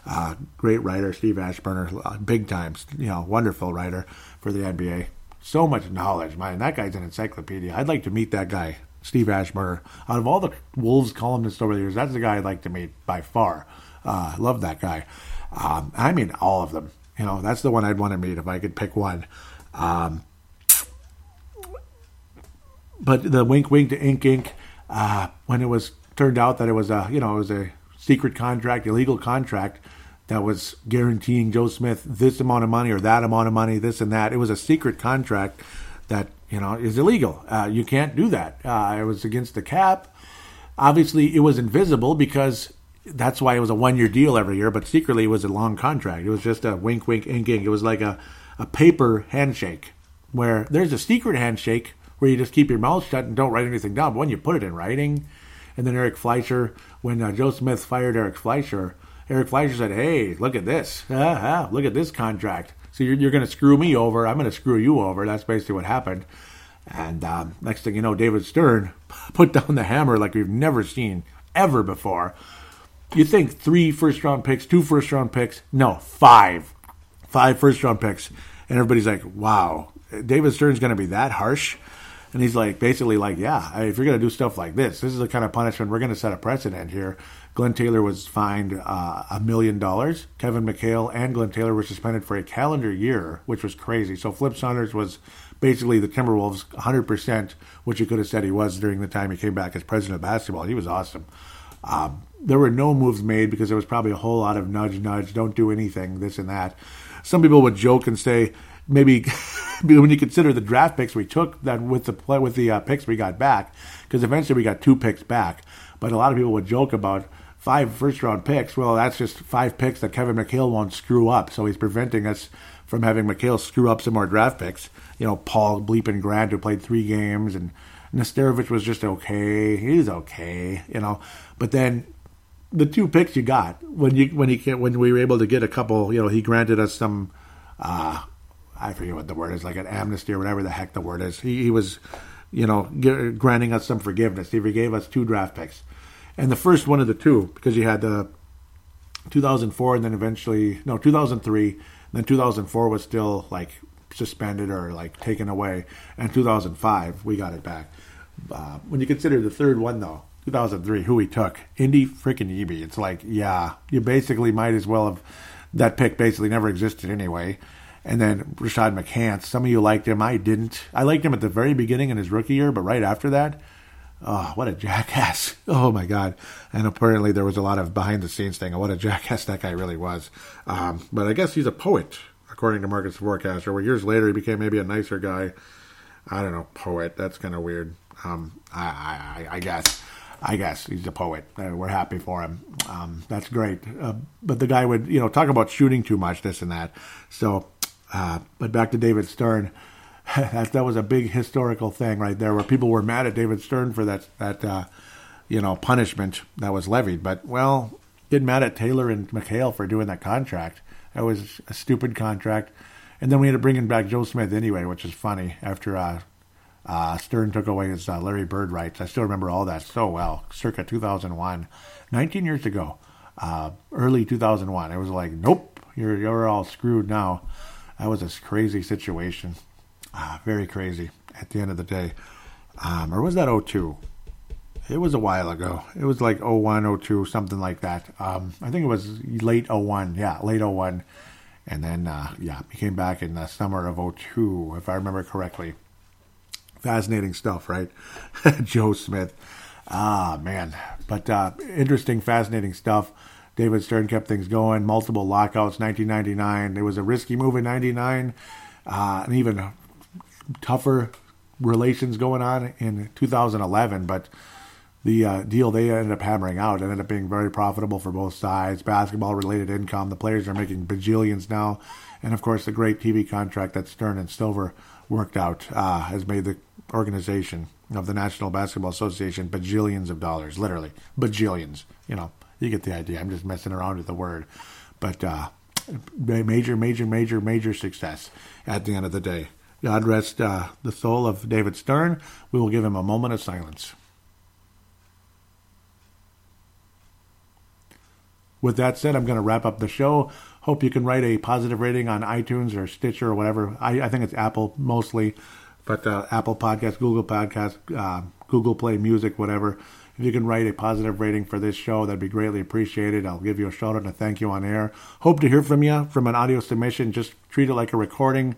Uh, great writer, Steve Aschburner, uh, big time, you know, wonderful writer for the NBA so much knowledge. Man, that guy's an encyclopedia. I'd like to meet that guy, Steve Aschburner. Out of all the Wolves columnists over the years, that's the guy I'd like to meet by far. Uh, love that guy. Um, I mean, all of them. You know, that's the one I'd want to meet if I could pick one. Um, but the wink, wink to ink, ink. Uh, when it was turned out that it was a, you know, it was a secret contract, illegal contract that was guaranteeing Joe Smith this amount of money or that amount of money, this and that. It was a secret contract that you know is illegal. Uh, you can't do that. Uh, it was against the cap. Obviously, it was invisible because that's why it was a one-year deal every year. But secretly, it was a long contract. It was just a wink, wink, ink, ink. It was like a a paper handshake where there's a secret handshake where you just keep your mouth shut and don't write anything down. But when you put it in writing, and then Eric Fleischer, when uh, Joe Smith fired Eric Fleischer Eric Fleischer said, "Hey, look at this! Ah, look at this contract. So you're, you're going to screw me over. I'm going to screw you over. That's basically what happened." And um, next thing you know, David Stern put down the hammer like we've never seen ever before. You think three first round picks, two first round picks? No, five, five first round picks, and everybody's like, "Wow, David Stern's going to be that harsh." And he's like, basically, like, yeah, if you're going to do stuff like this, this is the kind of punishment we're going to set a precedent here. Glenn Taylor was fined uh, a million dollars. Kevin McHale and Glenn Taylor were suspended for a calendar year, which was crazy. So Flip Saunders was basically the Timberwolves 100%, which you could have said he was during the time he came back as president of basketball. He was awesome. Um, there were no moves made because there was probably a whole lot of nudge, nudge, don't do anything, this and that. Some people would joke and say, maybe when you consider the draft picks we took that with the play, with the uh, picks we got back, because eventually we got two picks back. But a lot of people would joke about five first round picks. Well, that's just five picks that Kevin McHale won't screw up. So he's preventing us from having McHale screw up some more draft picks. You know, Paul Bleepin Grant, who played three games, and Nesterovic was just okay. He's okay, you know. But then the two picks you got when you when he when we were able to get a couple, you know, he granted us some. Uh, I forget what the word is, like an amnesty or whatever the heck the word is. He, he was, you know, granting us some forgiveness. He forgave us two draft picks and the first one of the two because you had the 2004 and then eventually no 2003 then 2004 was still like suspended or like taken away. And 2005 we got it back. Uh, when you consider the third one though 2003 who we took? Indy freaking Ebi it's like yeah you basically might as well have that pick basically never existed anyway. And then Rashad McCants some of you liked him. I didn't. I liked him at the very beginning in his rookie year but right after that Oh, what a jackass. Oh my God. And apparently there was a lot of behind the scenes thing. What a jackass that guy really was. Um, but I guess he's a poet, according to Marcus Forecaster, where years later he became maybe a nicer guy. I don't know, poet. That's kind of weird. Um, I, I, I, guess. I guess he's a poet. Uh, we're happy for him. Um, that's great. Uh, but the guy would, you know, talk about shooting too much, this and that. So, uh, but back to David Stern. that that was a big historical thing right there, where people were mad at David Stern for that that uh, you know punishment that was levied. But well, get mad at Taylor and McHale for doing that contract. That was a stupid contract. And then we had to bring in back Joe Smith anyway, which is funny after uh, Uh, Stern took away his uh, Larry Bird rights. I still remember all that so well. Circa 2001, 19 years ago, uh, early 2001. It was like, nope, you're you're all screwed now. That was a crazy situation. Ah, very crazy at the end of the day. Um, or was that 02? It was a while ago. It was like 01, 02, something like that. Um, I think it was late 01. Yeah, late 01. And then, uh, yeah, he came back in the summer of 02, if I remember correctly. Fascinating stuff, right? Joe Smith. Ah, man. But uh, interesting, fascinating stuff. David Stern kept things going. Multiple lockouts, 1999. It was a risky move in 99. Uh, and even tougher relations going on in 2011. But the uh, deal they ended up hammering out ended up being very profitable for both sides. Basketball related income. The players are making bajillions now. And of course, the great TV contract that Stern and Silver worked out uh, has made the organization of the National Basketball Association bajillions of dollars, literally bajillions. You know, you get the idea. I'm just messing around with the word, but uh, major, major, major, major success at the end of the day. God rest uh, the soul of David Stern. We will give him a moment of silence. With that said, I'm going to wrap up the show. Hope you can write a positive rating on iTunes or Stitcher or whatever. I, I think it's Apple mostly, but uh, Apple Podcast, Google Podcast, uh, Google Play Music, whatever. If you can write a positive rating for this show, that'd be greatly appreciated. I'll give you a shout out and a thank you on air. Hope to hear from you from an audio submission. Just treat it like a recording.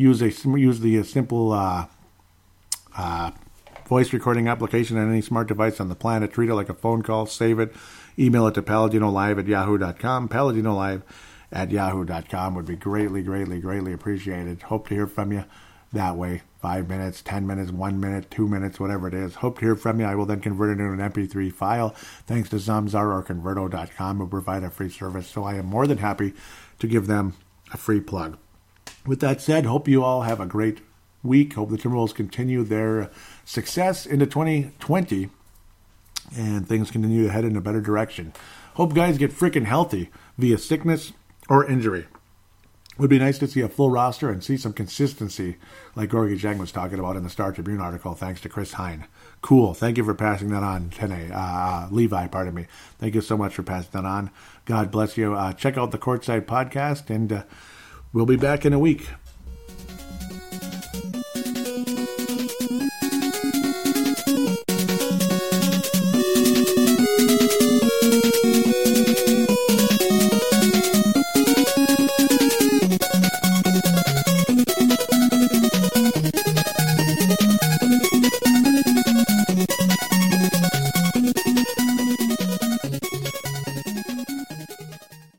Use a use the simple uh, uh, voice recording application on any smart device on the planet. Treat it like a phone call. Save it. Email it to paladinolive at yahoo.com. Paladinolive at yahoo.com would be greatly, greatly, greatly appreciated. Hope to hear from you that way. Five minutes, ten minutes, one minute, two minutes, whatever it is. Hope to hear from you. I will then convert it into an MP3 file thanks to Zamzar or Converto.com who provide a free service. So I am more than happy to give them a free plug. With that said, hope you all have a great week. Hope the Timberwolves continue their success into 2020 and things continue to head in a better direction. Hope guys get freaking healthy via sickness or injury. Would be nice to see a full roster and see some consistency, like Gorgui Dieng was talking about in the Star Tribune article, thanks to Chris Hine. Cool. Thank you for passing that on, Tene. Uh, uh, Levi, pardon me. Thank you so much for passing that on. God bless you. Uh, check out the Courtside podcast, and uh, we'll be back in a week.